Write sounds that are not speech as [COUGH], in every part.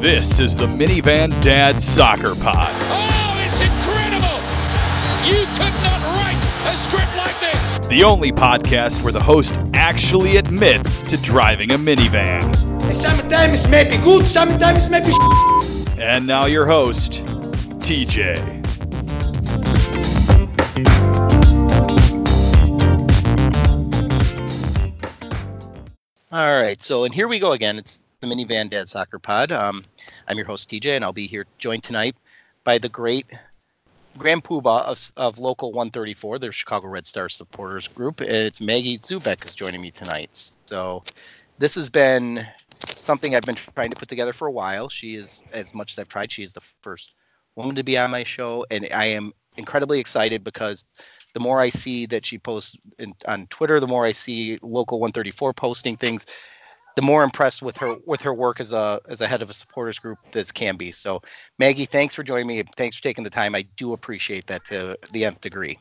This is the Minivan Dad Soccer Pod. Oh, it's incredible! You could not write a script like this! The only podcast where the host actually admits to driving a minivan. Sometimes it may be good, sometimes it may be And now your host, TJ. All right, so and here we go again. It's the Minivan Dad Soccer Pod. Um, I'm your host TJ, and I'll be here joined tonight by the great Grand Poobah of, of Local 134, the Chicago Red Star supporters group. It's Maggie Zubek is joining me tonight. So this has been something I've been trying to put together for a while. She is, as much as I've tried, she is the first woman to be on my show, and I am incredibly excited because the more I see that she posts in, on Twitter, the more I see Local 134 posting things, the more impressed with her with her work as a as a head of a supporters group this can be. So, Maggie, thanks for joining me. Thanks for taking the time. I do appreciate that to the nth degree.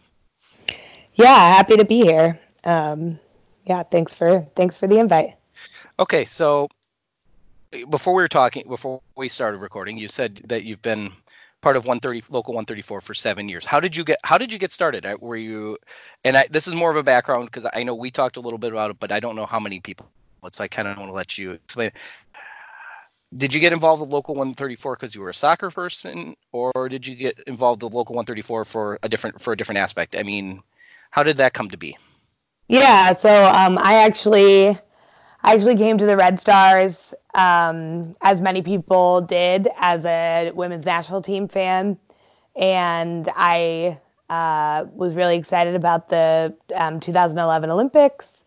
Yeah, happy to be here. Um, yeah, thanks for thanks for the invite. Okay, so before we were talking, before we started recording, you said that you've been part of 130 local 134 for seven years. How did you get How did you get started? Were you? And I, this is more of a background because I know we talked a little bit about it, but I don't know how many people. So I kind of want to let you explain. Did you get involved with local 134 because you were a soccer person, or did you get involved with local 134 for a different for a different aspect? I mean, how did that come to be? Yeah, so um, I actually I actually came to the Red Stars, um, as many people did, as a women's national team fan, and I uh, was really excited about the um, 2011 Olympics,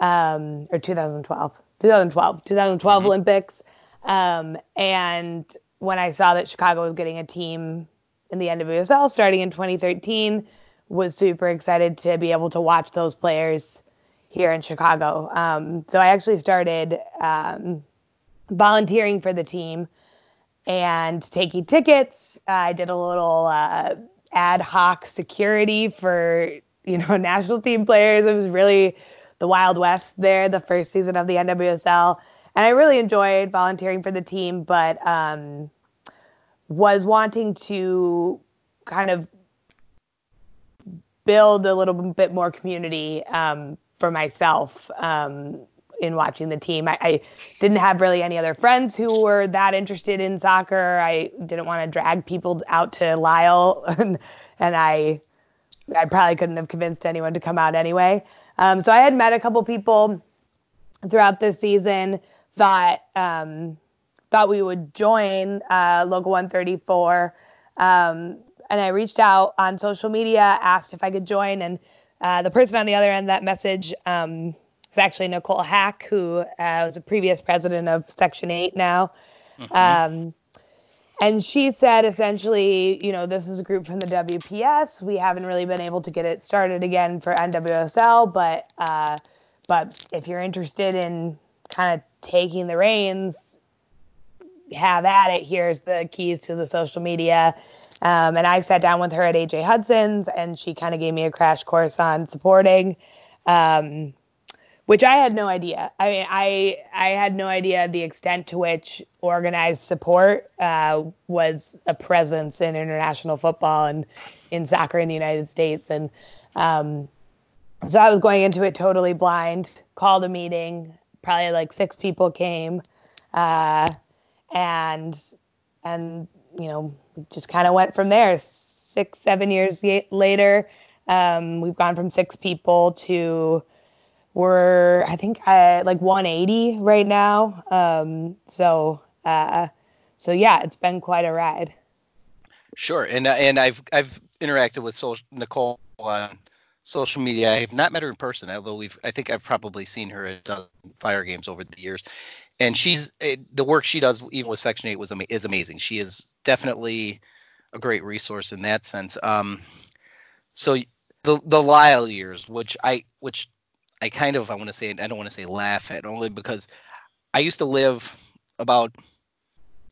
um, or 2012, 2012, 2012 mm-hmm. Olympics, um, and when I saw that Chicago was getting a team in the NWSL starting in 2013, was super excited to be able to watch those players here in Chicago. Um, so I actually started um, volunteering for the team and taking tickets. Uh, I did a little uh, ad hoc security for you know [LAUGHS] national team players. It was really the Wild West there, the first season of the NWSL, and I really enjoyed volunteering for the team. But um, was wanting to kind of build a little bit more community um, for myself um, in watching the team. I, I, didn't have really any other friends who were that interested in soccer. I didn't want to drag people out to Lisle, [LAUGHS] and, and I I probably couldn't have convinced anyone to come out anyway. Um, so I had met a couple people throughout this season. that um, thought we would join uh, Local 134, um, and I reached out on social media, asked if I could join, and uh, the person on the other end of that message um, is actually Nicole Hack, who uh, was a previous president of Section 8 now. Mm-hmm. Um, and she said essentially, you know, this is a group from the WPS. We haven't really been able to get it started again for NWSL, but uh, but if you're interested in kind of taking the reins, have at it. Here's the keys to the social media. Um, and I sat down with her at AJ Hudson's, and she kind of gave me a crash course on supporting, um, which I had no idea. I mean, I I had no idea the extent to which organized support uh, was a presence in international football and in soccer in the United States. And um, so I was going into it totally blind. Called a meeting. Probably like six people came, uh, and and you know just kind of went from there. Six, seven years later, um, we've gone from six people to we're I think at like 180 right now. Um, so uh, so yeah, it's been quite a ride. Sure, and uh, and I've I've interacted with social, Nicole on social media. I have not met her in person, although we've I think I've probably seen her at fire games over the years. And she's the work she does even with Section Eight was is amazing. She is definitely a great resource in that sense. Um, so the the Lisle years, which I which I kind of I want to say I don't want to say laugh at only because I used to live about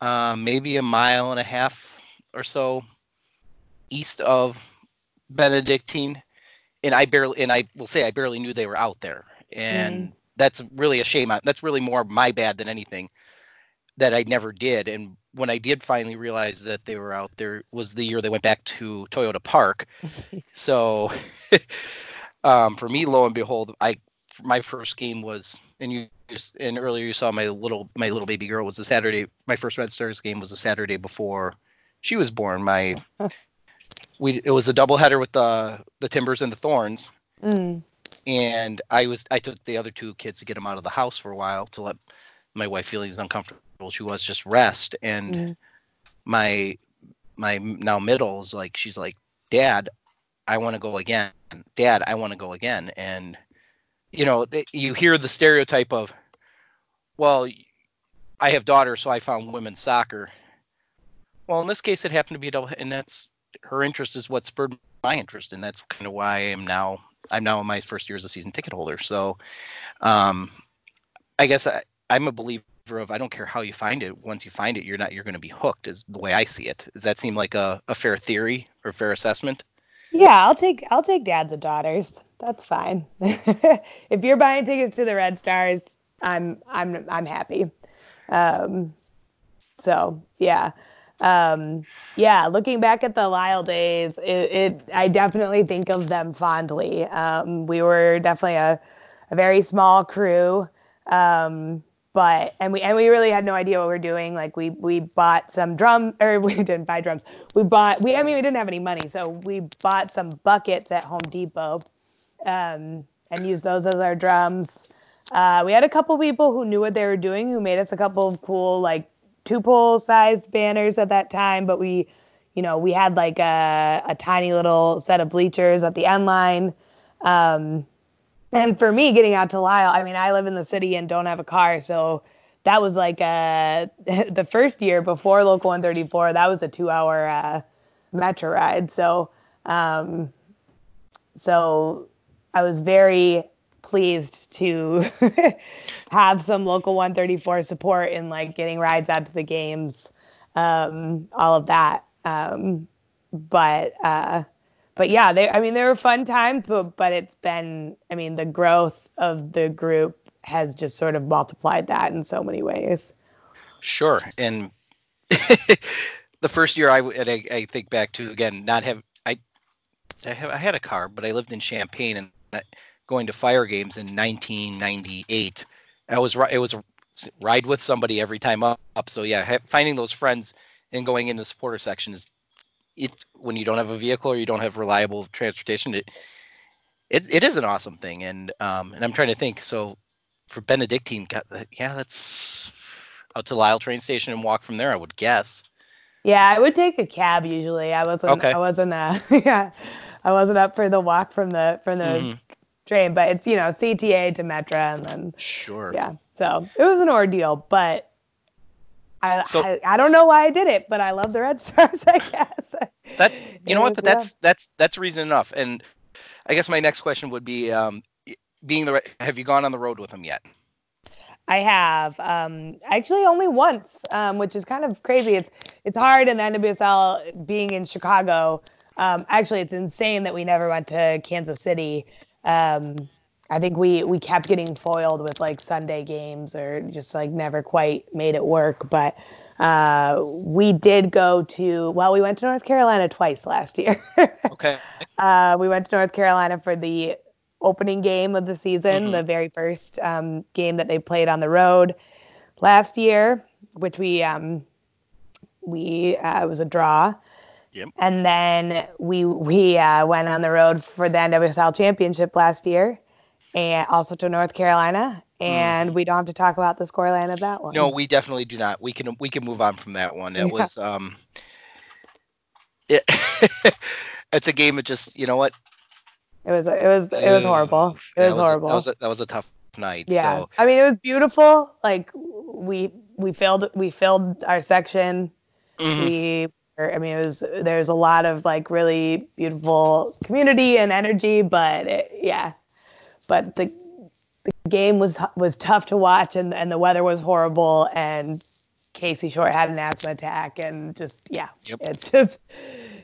uh, maybe a mile and a half or so east of Benedictine, and I barely and I will say I barely knew they were out there, and mm. that's really a shame. That's really more my bad than anything that I never did. And when I did finally realize that they were out there was the year they went back to Toyota Park. [LAUGHS] so [LAUGHS] um, for me, lo and behold, I my first game was and you just and earlier you saw my little my little baby girl was a Saturday. My first Red Stars game was a Saturday before she was born. My [LAUGHS] we it was a doubleheader with the the Timbers and the Thorns. Mm. And I was I took the other two kids to get them out of the house for a while to let my wife feel he's uncomfortable. She was just rest and Mm. my my now middle is like she's like dad i want to go again dad i want to go again and you know you hear the stereotype of well i have daughters so i found women's soccer well in this case it happened to be a double and that's her interest is what spurred my interest and that's kind of why i am now i'm now in my first year as a season ticket holder so um i guess I, i'm a believer of I don't care how you find it. Once you find it, you're not you're going to be hooked. Is the way I see it. Does that seem like a, a fair theory or fair assessment? Yeah, I'll take I'll take dads and daughters. That's fine. [LAUGHS] if you're buying tickets to the Red Stars, I'm I'm I'm happy. Um, so yeah, um, yeah. Looking back at the Lisle days, it, it I definitely think of them fondly. Um, we were definitely a a very small crew. Um, but and we and we really had no idea what we were doing. Like we we bought some drum or [LAUGHS] we didn't buy drums. We bought we I mean we didn't have any money, so we bought some buckets at Home Depot, um, and used those as our drums. Uh, we had a couple people who knew what they were doing, who made us a couple of cool like two pole sized banners at that time. But we, you know, we had like a a tiny little set of bleachers at the end line. Um, and for me, getting out to Lisle, I mean, I live in the city and don't have a car, so that was like uh, [LAUGHS] the first year before Local 134. That was a two-hour uh, metro ride. So, um, so I was very pleased to [LAUGHS] have some Local 134 support in like getting rides out to the games, um, all of that. Um, but uh, but yeah, they I mean they were fun times, but but it's been I mean the growth of the group has just sort of multiplied that in so many ways. Sure. And [LAUGHS] the first year I, and I, I think back to again not have I I, have, I had a car, but I lived in Champaign and going to fire games in 1998. I was it was a ride with somebody every time up. up. So yeah, finding those friends and going in the supporter section is it when you don't have a vehicle or you don't have reliable transportation. It it, it is an awesome thing, and um and I'm trying to think. So for Benedictine, yeah, that's out to Lisle train station and walk from there. I would guess. Yeah, I would take a cab usually. I wasn't Okay. I wasn't uh [LAUGHS] yeah. I wasn't up for the walk from the from the Mhm. train, but it's you know CTA to Metra and then Sure. yeah. So it was an ordeal, but I, So- I I don't know why I did it, but I love the Red [LAUGHS] Stars, I guess. That you know what, but that's that's that's reason enough. And I guess my next question would be, um, being the have you gone on the road with them yet? I have um, actually only once, um, which is kind of crazy. It's it's hard in the NWSL being in Chicago. Um, actually, it's insane that we never went to Kansas City. Um, I think we we kept getting foiled with like Sunday games or just like never quite made it work. But uh, we did go to well, we went to North Carolina twice last year. Okay. [LAUGHS] Uh, we went to North Carolina for the opening game of the season, Mhm. the very first um, game that they played on the road last year, which we um, we uh, it was a draw. Yep. And then we we uh, went on the road for the NWSL championship last year, and also to North Carolina. And we don't have to talk about the scoreline of that one. No, we definitely do not. We can we can move on from that one. It Yeah. was um. It, [LAUGHS] it's a game that just you know what it was it was it was horrible. It was a- horrible. that was a, that was a tough night. Yeah, So I mean it was beautiful. Like we we filled we filled our section. mhm. We were- I mean it was there's a lot of like really beautiful community and energy, but it, yeah, but the the game was was tough to watch and and the weather was horrible and Casey Short had an asthma attack and just yeah, Yep. it's just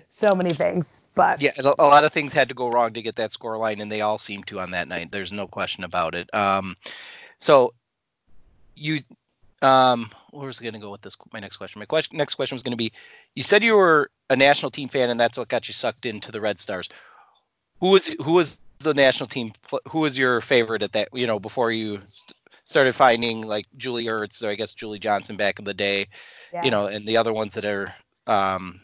so many things. But Yeah, a lot of things had to go wrong to get that score line, and they all seemed to on that night. There's no question about it. Um, so you um, where was I going to go with this? My next question. My question, next question was going to be: You said you were a national team fan, and that's what got you sucked into the Red Stars. Who was who was the national team? Who was your favorite at that? You know, before you started finding like Julie Ertz or I guess Julie Johnston back in the day. Yeah. You know, and the other ones that are um,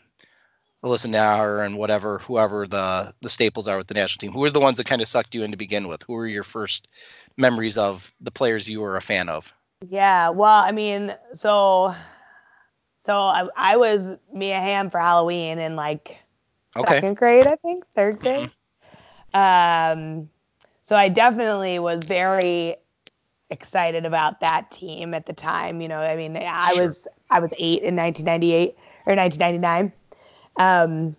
Alyssa Naeher and whatever, whoever the the staples are with the national team. Who were the ones that kind of sucked you in to begin with? Who were your first memories of the players you were a fan of? Yeah, well, I mean, so so I, I was Mia Hamm for Halloween in like Okay. second grade, I think, third grade. Um, so I definitely was very excited about that team at the time. You know, I mean, I Sure. was I was eight in 1998 or 1999, um,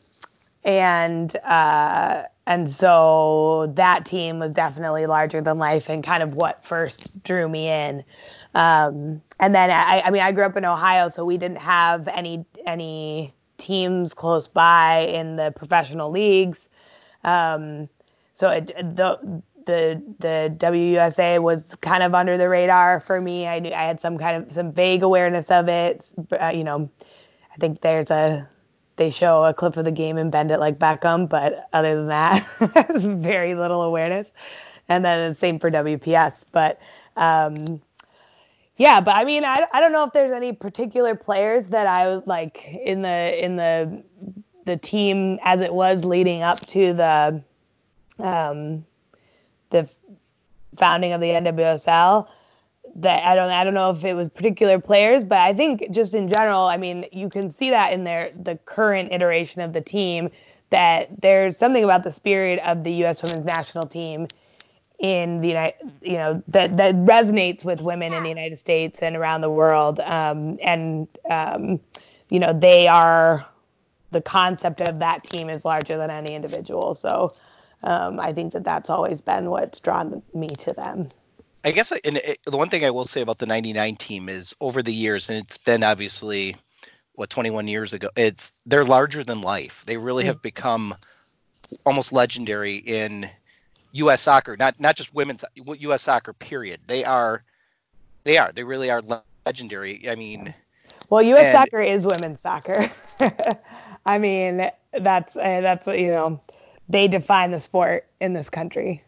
and uh, and so that team was definitely larger than life and kind of what first drew me in. Um, and then I, I mean, I grew up in Ohio, so we didn't have any any teams close by in the professional leagues. Um, so it, the the the WUSA was kind of under the radar for me. I knew I had some kind of some vague awareness of it. Uh, you know, I think there's a they show a clip of the game and bend it like Beckham, but other than that, [LAUGHS] very little awareness. And then the same for WPS, but um, yeah, but I mean, I, I don't know if there's any particular players that I was like in the in the the team as it was leading up to the um, the founding of the NWSL. That I don't I don't know if it was particular players, but I think just in general, I mean, you can see that in their the current iteration of the team that there's something about the spirit of the U.S. Women's National Team in the United, you know, that that resonates with women in the United States and around the world. Um, and um, you know, they are the concept of that team is larger than any individual. So um, I think that that's always been what's drawn me to them. I guess and it, the one thing I will say about the 99 team is over the years, and it's been obviously what 21 years ago, it's they're larger than life. They really have become almost legendary in U.S. soccer, not not just women's U.S. soccer. Period. They are, they are, they really are legendary. I mean, Well, U.S. And- soccer is women's soccer. [LAUGHS] I mean, that's uh, that's you know, they define the sport in this country.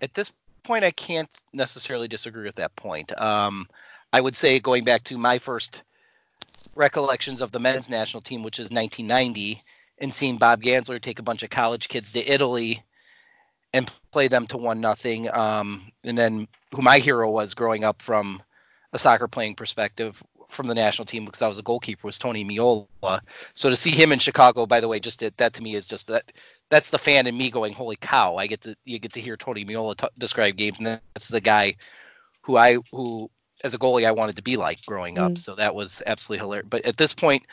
at this point, I can't necessarily disagree with that point. Um, I would say going back to my first recollections of the men's national team, which is 1990, and seeing Bob Gansler take a bunch of college kids to Italy and play them to one nothing. Um, and then who my hero was growing up from a soccer playing perspective from the national team because I was a goalkeeper was Tony Meola. So to see him in Chicago, by the way, just that to me is just that that's the fan in me going, holy cow! I get to you get to hear Tony Meola t- describe games, and that's the guy who I who as a goalie I wanted to be like growing up. Mm. So that was absolutely hilarious. But at this point,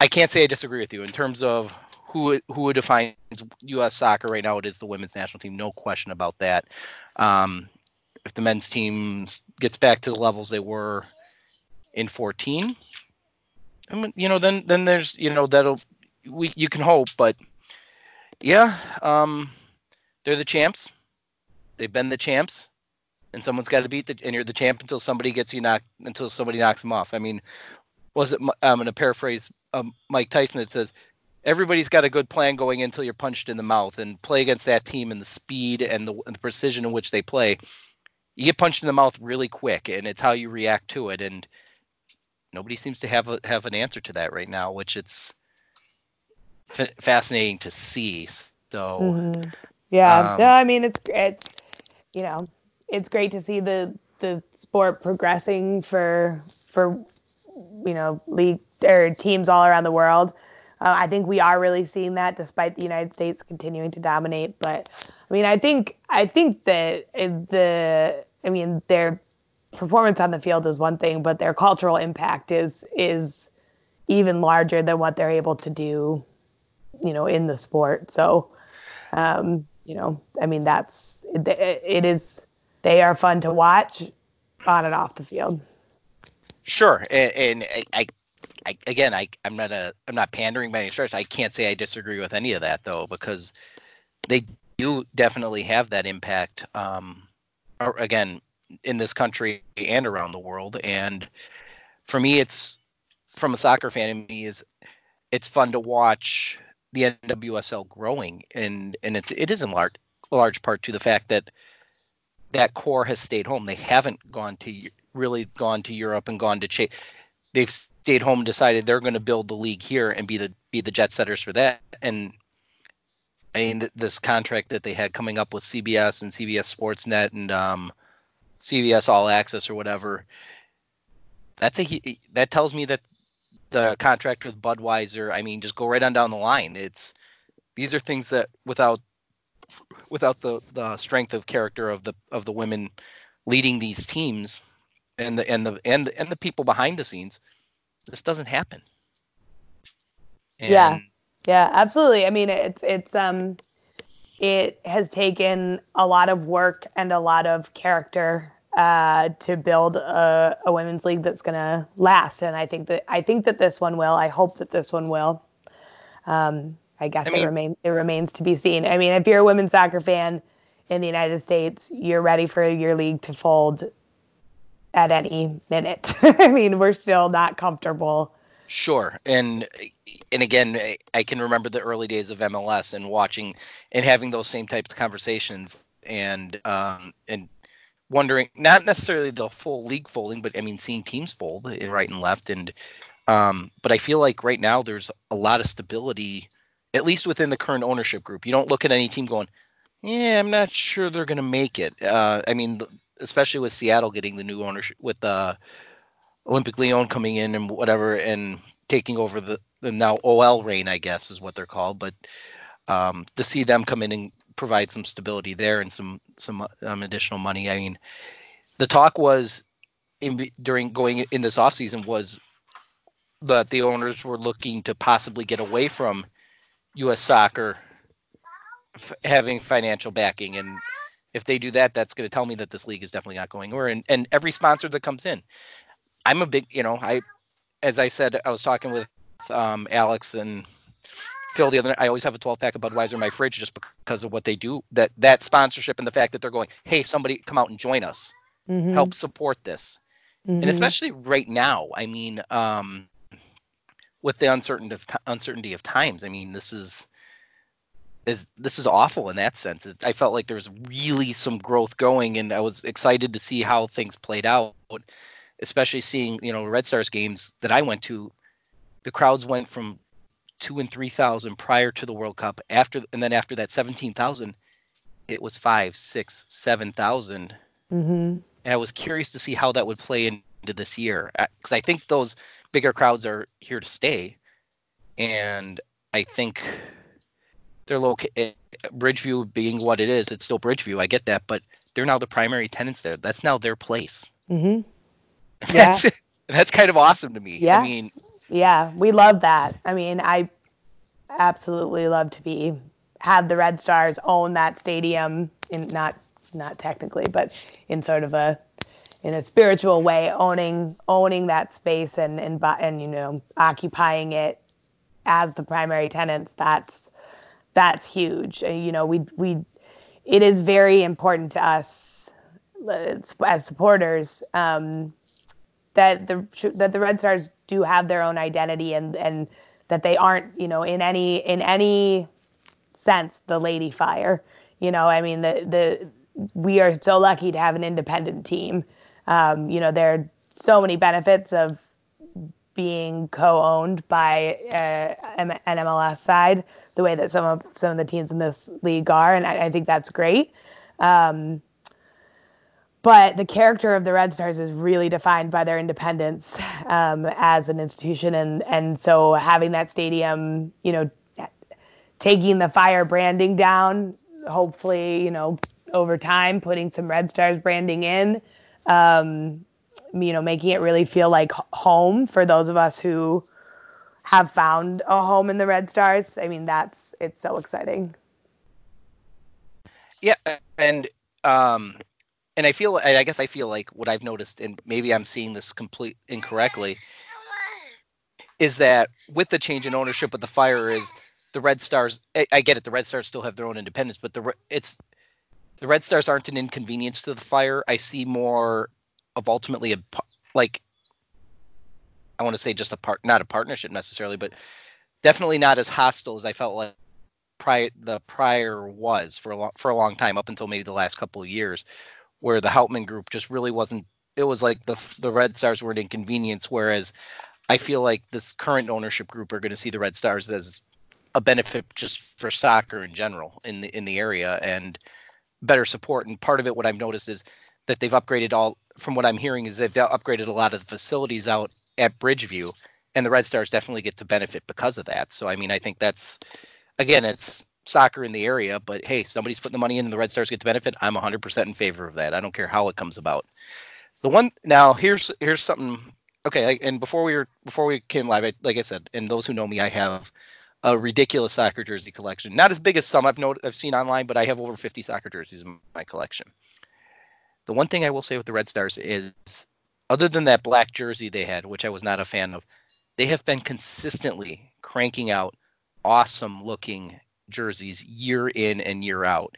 I can't say I disagree with you in terms of who who defines U.S. soccer right now. It is the women's national team, no question about that. Um, if the men's team gets back to the levels they were in 14, I mean, you know, then then there's you know that'll we you can hope, but yeah, um, they're the champs. They've been the champs, and someone's got to beat the and you're the champ until somebody gets you knocked until somebody knocks them off. I mean, was it? I'm going to paraphrase um, Mike Tyson that says everybody's got a good plan going until you're punched in the mouth and play against that team and the speed and the, and the precision in which they play. You get punched in the mouth really quick, and it's how you react to it. And nobody seems to have a, have an answer to that right now, which it's f- fascinating to see. So Mhm. Yeah, Um, no, I mean it's it's you know it's great to see the the sport progressing for for you know league or teams all around the world. Uh, I think we are really seeing that despite the United States continuing to dominate. But I mean, I think I think that the I mean their performance on the field is one thing, but their cultural impact is is even larger than what they're able to do, you know, in the sport. So um, you know, I mean, that's it, is. They are fun to watch on and off the field. Sure, and, and I, I, I, again, I, I'm not a, I'm not pandering by any stretch. I can't say I disagree with any of that though, because they do definitely have that impact. Um, again in this country and around the world. And for me, it's from a soccer fan in me is it's fun to watch the NWSL growing, and and it's it is in large large part to the fact that that core has stayed home. They haven't gone to really gone to Europe and gone to chase. They've stayed home decided they're going to build the league here and be the be the jet setters for that. And I mean, th- this contract that they had coming up with CBS and CBS Sportsnet and um, CBS All Access or whatever. That's a that tells me that the contract with Budweiser. I mean, just go right on down the line. It's these are things that without without the the strength of character of the of the women leading these teams and the and the and and the people behind the scenes, this doesn't happen. And yeah, yeah, absolutely. I mean, it's it's um, it has taken a lot of work and a lot of character uh, to build a, a women's league that's going to last, and I think that I think that this one will. I hope that this one will. Um, I guess I mean, it remains it remains to be seen. I mean, if you're a women's soccer fan in the United States, you're ready for your league to fold at any minute. [LAUGHS] I mean, we're still not comfortable. Sure, and and again, I can remember the early days of MLS and watching and having those same types of conversations and um and wondering not necessarily the full league folding, but I mean seeing teams fold right and left and um but I feel like right now there's a lot of stability at least within the current ownership group. You don't look at any team going, "Yeah, I'm not sure they're going to make it." Uh, I mean, especially with Seattle getting the new ownership with uh, Olympique Lyon coming in and whatever and taking over the, the now OL reign, I guess is what they're called. But um, to see them come in and provide some stability there and some some um, additional money. I mean, the talk was in during going in this offseason was that the owners were looking to possibly get away from U.S. soccer f- having financial backing and if they do that, that's going to tell me that this league is definitely not going over. And, and every sponsor that comes in, I'm a big, you know, I, as I said, I was talking with um, Alex and Phil the other night. I always have a 12 pack of Budweiser in my fridge just because of what they do. That that sponsorship and the fact that they're going, hey, somebody come out and join us, mm-hmm. help support this, mm-hmm. and especially right now. I mean, um, with the uncertainty of t- uncertainty of times. I mean, this is is this is awful in that sense. I felt like there was really some growth going, and I was excited to see how things played out. Especially seeing you know Red Stars games that I went to, the crowds went from two and three thousand prior to the World Cup. After and then after that seventeen thousand, it was five, six, seven thousand. Mm-hmm. And I was curious to see how that would play into this year because I think those bigger crowds are here to stay, and I think they're located eh, Bridgeview being what it is, it's still Bridgeview. I get that, but they're now the primary tenants there. That's now their place. Mm-hmm. [LAUGHS] Yeah. that's that's kind of awesome to me. Yeah. I mean, yeah, we love that. I mean, I absolutely love to be have the Red Stars own that stadium in not not technically, but in sort of a in a spiritual way, owning owning that space and and and you know occupying it as the primary tenants. That's that's huge. You know, we we it is very important to us as supporters um, that the that the Red Stars do have their own identity and and that they aren't you know in any in any sense the Lady Fire. You know, I mean the the we are so lucky to have an independent team. Um, you know, there are so many benefits of being co-owned by uh, an MLS side, the way that some of some of the teams in this league are, and I, I think that's great. Um, but the character of the Red Stars is really defined by their independence um, as an institution, and and so having that stadium, you know, taking the Fire branding down, hopefully, you know, over time, putting some Red Stars branding in. Um, you know, making it really feel like home for those of us who have found a home in the Red Stars. I mean, that's it's so exciting. Yeah, and um, and I feel, I guess I feel like what I've noticed, and maybe I'm seeing this complete incorrectly, is that with the change in ownership of the Fire, is the Red Stars. I, I get it, the Red Stars still have their own independence, but the it's the Red Stars aren't an inconvenience to the Fire. I see more of ultimately a like I want to say just a part, not a partnership necessarily, but definitely not as hostile as I felt like prior the prior was for a long for a long time up until maybe the last couple of years, where the Hauptman group just really wasn't. It was like the the Red Stars were an inconvenience, whereas I feel like this current ownership group are going to see the Red Stars as a benefit just for soccer in general in the in the area and better support. And part of it, what I've noticed is that they've upgraded all. From what I'm hearing, is they've upgraded a lot of the facilities out at Bridgeview, and the Red Stars definitely get to benefit because of that. So I mean, I think that's again, it's soccer in the area, but hey, somebody's putting the money in and the Red Stars get to benefit. I'm 100% in favor of that. I don't care how it comes about. The one now here's here's something. Okay, and before we were before we came live, I, like I said, and those who know me, I have a ridiculous soccer jersey collection. Not as big as some I've know, I've seen online, but I have over 50 soccer jerseys in my collection. The one thing I will say with the Red Stars is, other than that black jersey they had, which I was not a fan of, they have been consistently cranking out awesome looking jerseys year in and year out.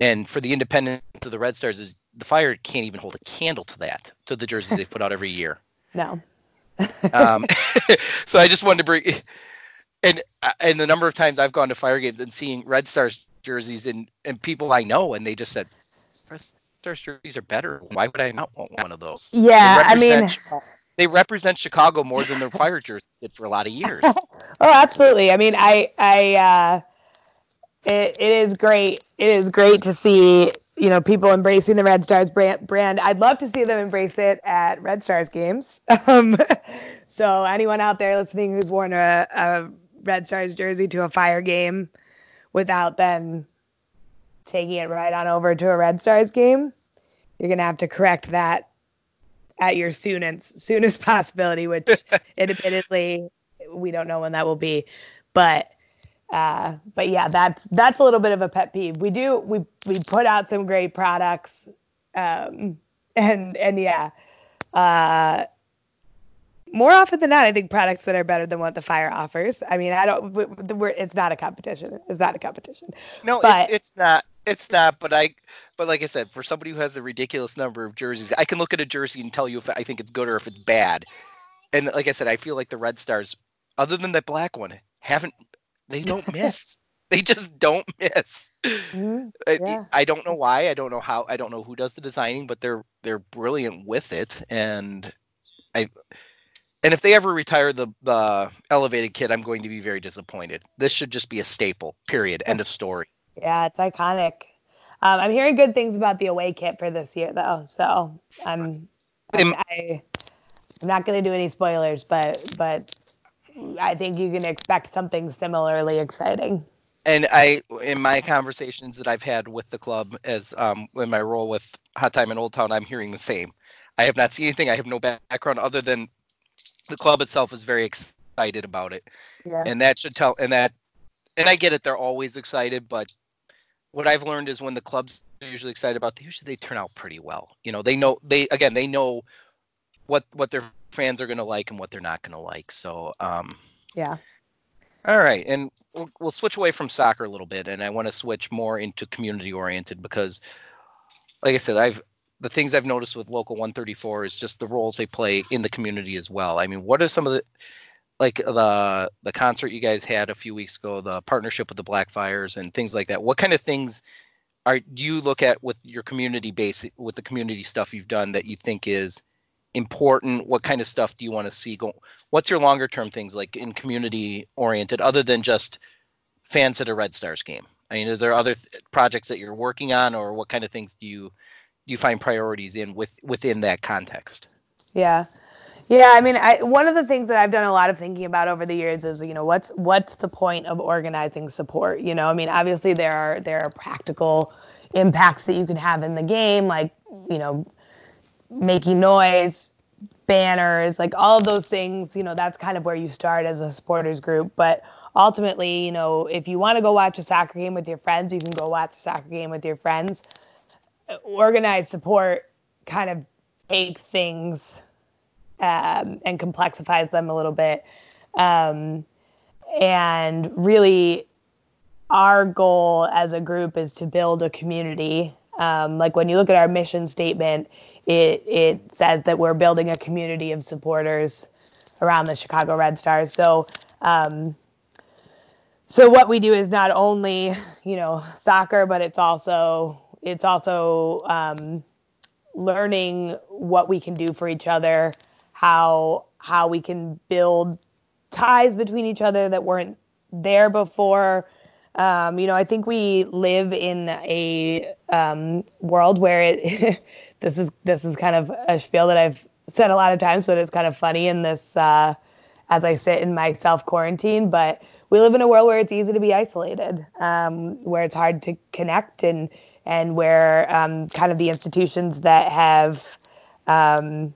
And for the independent of the Red Stars, is the Fire can't even hold a candle to that to the jerseys they put out every year. [LAUGHS] No. [LAUGHS] um, [LAUGHS] so I just wanted to bring and and the number of times I've gone to Fire games and seeing Red Stars jerseys and and people I know and they just said Red Stars jerseys are better. Why would I not want one of those? Yeah, I mean they represent Chicago more than the Fire jerseys did for a lot of years. oh, absolutely. I mean, I I uh, it, it is great. It is great to see you know people embracing the Red Stars brand. brand. I'd love to see them embrace it at Red Stars games. [LAUGHS] Um, so anyone out there listening who's worn a, a Red Stars jersey to a Fire game without then taking it right on over to a Red Stars game, you're gonna have to correct that at your soonest soonest possibility, which [LAUGHS] admittedly we don't know when that will be. But uh, but yeah, that's that's a little bit of a pet peeve. We do we we put out some great products, um, and and yeah, uh, more often than not, I think products that are better than what the fire offers. I mean, I don't. We're, it's not a competition. It's not a competition. No, but, it, it's not. It's not. But I. But like I said, for somebody who has a ridiculous number of jerseys, I can look at a jersey and tell you if I think it's good or if it's bad. And like I said, I feel like the Red Stars, other than that black one, haven't. They don't [LAUGHS] miss. they just don't miss. Mm-hmm. Yeah. I, I don't know why. I don't know how. I don't know who does the designing, but they're they're brilliant with it. And I and if they ever retire the the elevated kit, I'm going to be very disappointed. This should just be a staple. Period. End of story. [LAUGHS] Yeah, it's iconic. Um, I'm hearing good things about the away kit for this year, though. So I'm, I'm, I, I'm not going to do any spoilers, but but I think you can expect something similarly exciting. And I, in my conversations that I've had with the club, as um, in my role with Hot Time in Old Town, I'm hearing the same. I have not seen anything. I have no background other than the club itself is very excited about it. Yeah. And that should tell and that and I get it they're always excited, but what I've learned is when the clubs are usually excited about, usually they turn out pretty well. You know, they know they again they know what what their fans are going to like and what they're not going to like. So, um yeah. All right, and we'll, we'll switch away from soccer a little bit, and I want to switch more into community oriented because, like I said, I've the things I've noticed with Local 134 is just the roles they play in the community as well. I mean, what are some of the like the the concert you guys had a few weeks ago, the partnership with the Blackfires and things like that? What kind of things are do you look at with your community base with the community stuff you've done that you think is important? What kind of stuff do you want to see go? What's your longer term things like in community oriented other than just fans at a Red Stars game? I mean, are there other th- projects that you're working on, or what kind of things do you you find priorities in with within that context yeah yeah i mean I, one of the things that i've done a lot of thinking about over the years is you know what's what's the point of organizing support you know i mean obviously there are there are practical impacts that you can have in the game like you know making noise banners like all of those things you know that's kind of where you start as a supporters group. But ultimately you know if you want to go watch a soccer game with your friends you can go watch a soccer game with your friends. Organized support kind of takes things um, and complexifies them a little bit. Um, and really, our goal as a group is to build a community. Um, like when you look at our mission statement, it it says that we're building a community of supporters around the Chicago Red Stars. So um, so what we do is not only you know soccer, but it's also it's also um, learning what we can do for each other, how how we can build ties between each other that weren't there before. Um, you know, I think we live in a um, world where it [LAUGHS] this is this is kind of a spiel that I've said a lot of times, but it's kind of funny in this uh, as I sit in my self quarantine. But we live in a world where it's easy to be isolated, um, where it's hard to connect, and and where um, kind of the institutions that have um,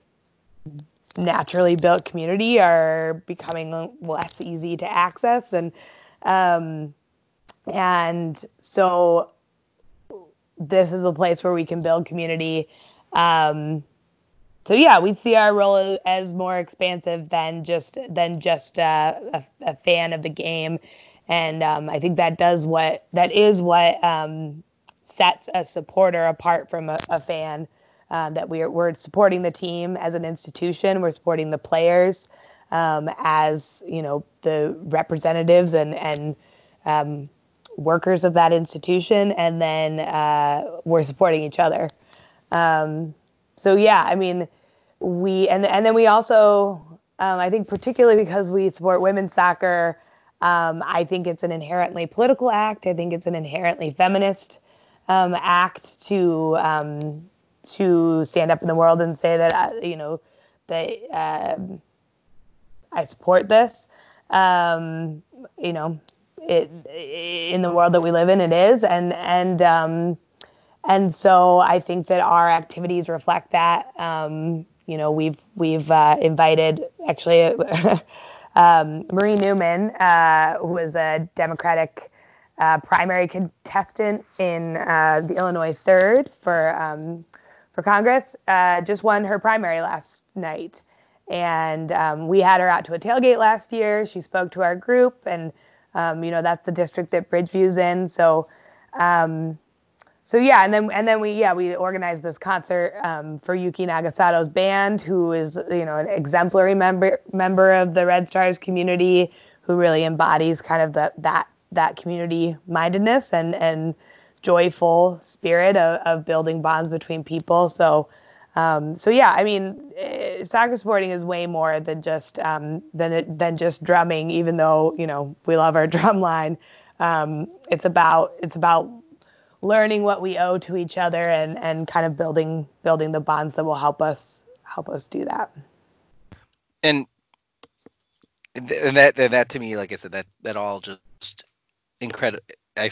naturally built community are becoming less easy to access, and um, and so this is a place where we can build community. Um, so yeah, we see our role as more expansive than just than just uh, a, a, fan of the game, and um, I think that does what that is what um, sets a supporter apart from a, a fan. Uh, that we're we're supporting the team as an institution, we're supporting the players um, as you know the representatives and and um, workers of that institution, and then uh, we're supporting each other. Um, so yeah, I mean, we and and then we also, um, I think particularly because we support women's soccer, um, I think it's an inherently political act. I think it's an inherently feminist um, act to um, to stand up in the world and say that uh, you know that um, I support this. You know, it in the world that we live in, it is, and and um, and so I think that our activities reflect that. Um, you know, we've we've uh, invited actually [LAUGHS] um, Marie Newman, uh, who was a Democratic uh, primary contestant in uh, the Illinois third for um, for Congress, uh, just won her primary last night. And um, we had her out to a tailgate last year. She spoke to our group, and um, you know that's the district that Bridgeview's in. So, um, so yeah, and then and then we yeah we organized this concert um, for Yuki Nagasato's band, who is you know an exemplary member member of the Red Stars community, who really embodies kind of the that that community mindedness and and joyful spirit of, of building bonds between people. So. Um, so yeah, I mean, uh, soccer sporting is way more than just um, than it, than just drumming. Even though you know we love our [LAUGHS] drum line, um, it's about it's about learning what we owe to each other and and kind of building building the bonds that will help us help us do that. And and that and that to me, like I said, that that all just incredible. I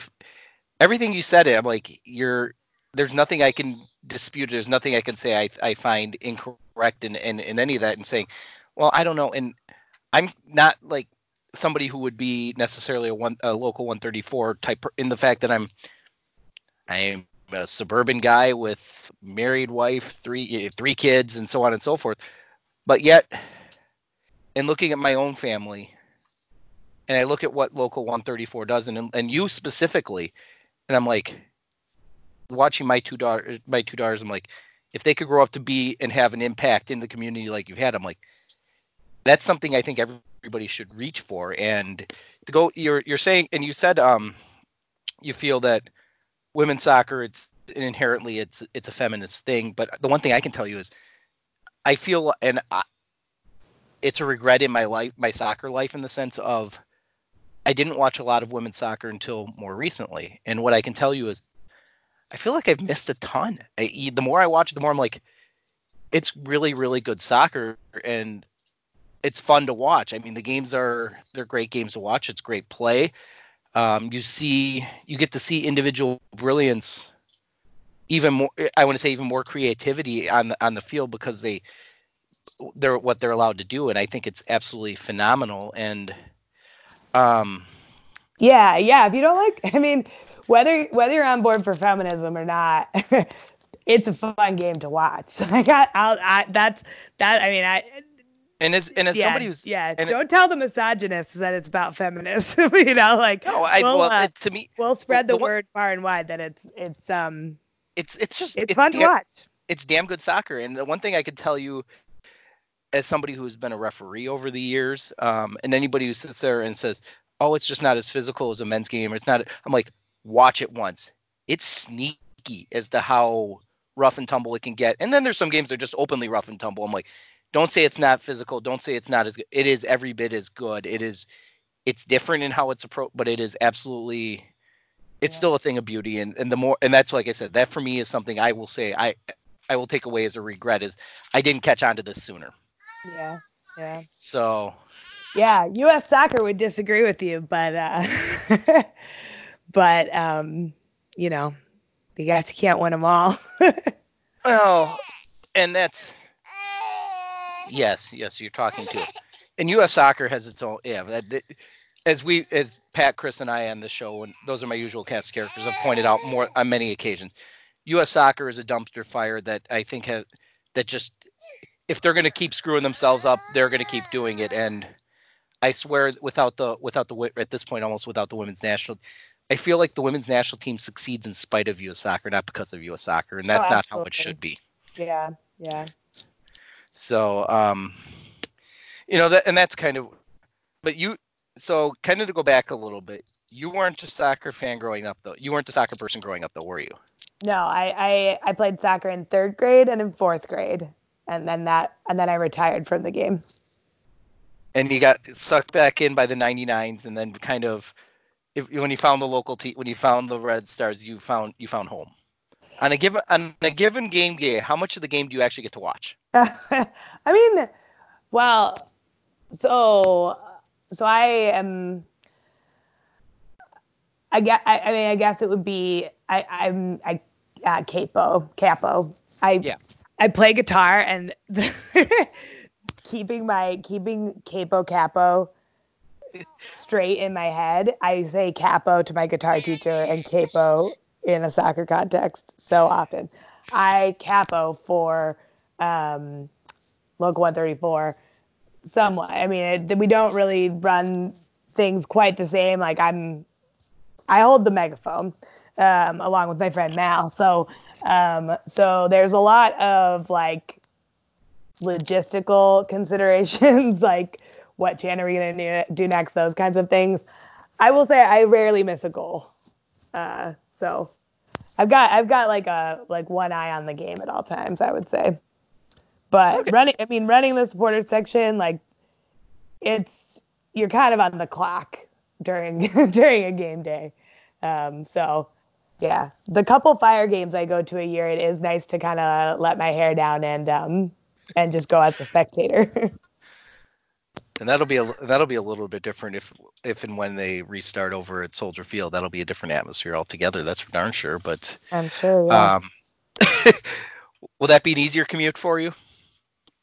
everything you said, I'm like you're. There's nothing I can dispute. There's nothing I can say I, I find incorrect in, in, in any of that and saying, well, I don't know. And I'm not like somebody who would be necessarily a one a local 134 type in the fact that I'm I'm a suburban guy with married wife, three eh, three kids, and so on and so forth. But yet, in looking at my own family, and I look at what local 134 does, and and you specifically, and I'm like, watching my two daughters, my two daughters, I'm like, if they could grow up to be and have an impact in the community like you've had, I'm like, that's something I think everybody should reach for. And to go, you're you're saying, and you said, um, you feel that women's soccer, it's inherently it's it's a feminist thing. But the one thing I can tell you is, I feel, and I, it's a regret in my life, my soccer life, in the sense of. I didn't watch a lot of women's soccer until more recently, and what I can tell you is I feel like I've missed a ton. I, the more I watch it, the more I'm like, it's really, really good soccer, and it's fun to watch. I mean, the games are they're great games to watch. It's great play. Um, you see, you get to see individual brilliance, even more. I want to say even more creativity on the on the field because they they're what they're allowed to do, and I think it's absolutely phenomenal. And um, yeah, yeah. If you don't like, [LAUGHS] I mean, whether whether you're on board for feminism or not, [LAUGHS] it's a fun game to watch. [LAUGHS] I, I'll, I, that's that. I mean, I. And as and as yeah, somebody who's yeah, don't it, tell the misogynists that it's about feminists. [LAUGHS] you know, like no, I, we'll, well, uh, to me, we'll spread the, the word far and wide that it's it's um it's it's just It's, fun to damn, watch. It's damn good soccer. And the one thing I could tell you, as somebody who's been a referee over the years, um, and anybody who sits there and says, "Oh, it's just not as physical as a men's game," or it's not, I'm like, watch it once. It's sneaky as to how rough and tumble it can get. And then there's some games that are just openly rough and tumble. I'm like, don't say it's not physical. Don't say it's not as good. It is every bit as good. It is. It's different in how it's approached, but it is absolutely. It's Yeah. still a thing of beauty, and and the more and that's like I said, that for me is something I will say I I will take away as a regret is I didn't catch on to this sooner. Yeah. Yeah. So Yeah, U.S. soccer would disagree with you, but uh, [LAUGHS] but um, you know, you guys can't win them all. [LAUGHS] well, and that's yes, yes, you're talking to. And U.S. Soccer has its own yeah. That, that- as we as Pat, Chris, and I on the show, and those are my usual cast of characters, have pointed out more on many occasions. U.S. Soccer is a dumpster fire that I think that just if they're going to keep screwing themselves up, they're going to keep doing it. And I swear, without the without the at this point, almost without the women's national, I feel like the women's national team succeeds in spite of U.S. Soccer, not because of U.S. Soccer, and that's not how it should be. yeah, yeah. So, um, you know, that, and that's kind of, but you, so kind of to go back a little bit, you weren't a soccer fan growing up, though. You weren't a soccer person growing up, though, were you? No, I, I I played soccer in third grade and in fourth grade, and then that and then I retired from the game. And you got sucked back in by the 99s, and then kind of, if, when you found the local team, when you found the Red Stars, you found you found home. On a given on a given game day, how much of the game do you actually get to watch? [LAUGHS] I mean, well, so so I am. I get. I, I mean, I guess it would be. I, I'm. I uh, capo capo. I Yeah. I play guitar and the, [LAUGHS] keeping my keeping capo capo straight in my head. I say capo to my guitar teacher and capo in a soccer context so often. I capo for um, Local 134 somewhat. I mean, it, we don't really run things quite the same. Like I'm, I hold the megaphone um, along with my friend Mal. So, um, so there's a lot of like logistical [LAUGHS] considerations, like what chant are we gonna do, do next, those kinds of things. I will say I rarely miss a goal. Uh, so I've got I've got like a like one eye on the game at all times, I would say. But running I mean running the supporter section, like it's you're kind of on the clock during [LAUGHS] during a game day. Um, so yeah, the couple fire games I go to a year, it is nice to kind of let my hair down and um and just go as a spectator. [LAUGHS] And that'll be a that'll be a little bit different if if and when they restart over at Soldier Field. That'll be a different atmosphere altogether. That's for darn sure. But I'm sure. Yeah. um, [LAUGHS] will that be an easier commute for you?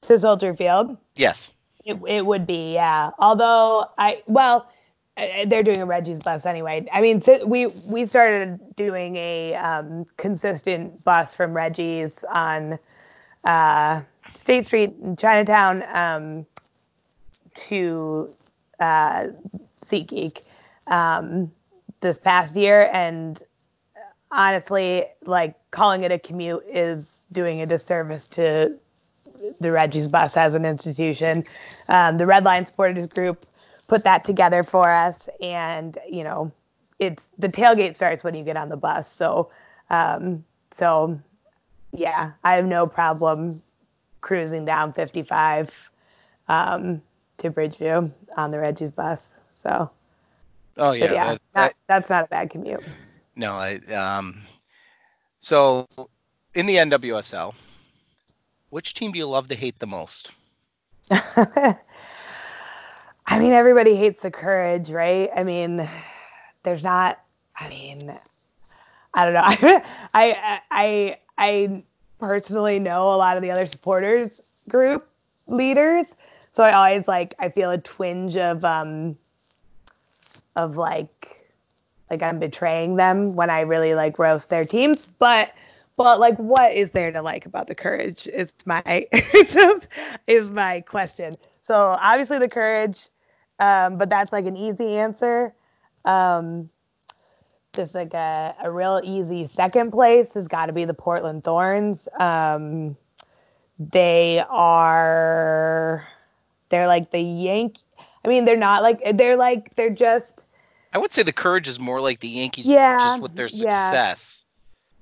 to Soldier Field. Yes. It, it would be, yeah. Although I, well, they're doing a Reggie's bus anyway. I mean, we we started doing a um, consistent bus from Reggie's on uh, State Street in Chinatown um, to uh, SeatGeek um, this past year, and honestly, like calling it a commute is doing a disservice to the Reggie's bus as an institution. Um, the Red Line Supporters Group put that together for us, and you know, it's the tailgate starts when you get on the bus. So, um, so yeah, I have no problem cruising down 55 um, to Bridgeview on the Reggie's bus. So, Oh yeah. yeah, that- not, that's not a bad commute. no, I um. So, in the NWSL, which team do you love to hate the most? [LAUGHS] I mean, everybody hates the courage, right? I mean, there's not. I mean, I don't know. [LAUGHS] I I I I personally know a lot of the other supporters group leaders, so I always like I feel a twinge of um of like like I'm betraying them when I really like roast their teams, but but like what is there to like about the courage is my [LAUGHS] is my question. So obviously the courage um, but that's like an easy answer. Um, just like a, a real easy second place has got to be the Portland Thorns. Um, they are they're like the Yankee. I mean, they're not like they're like they're just I would say the courage is more like the Yankees, Yeah, just with their yeah. success.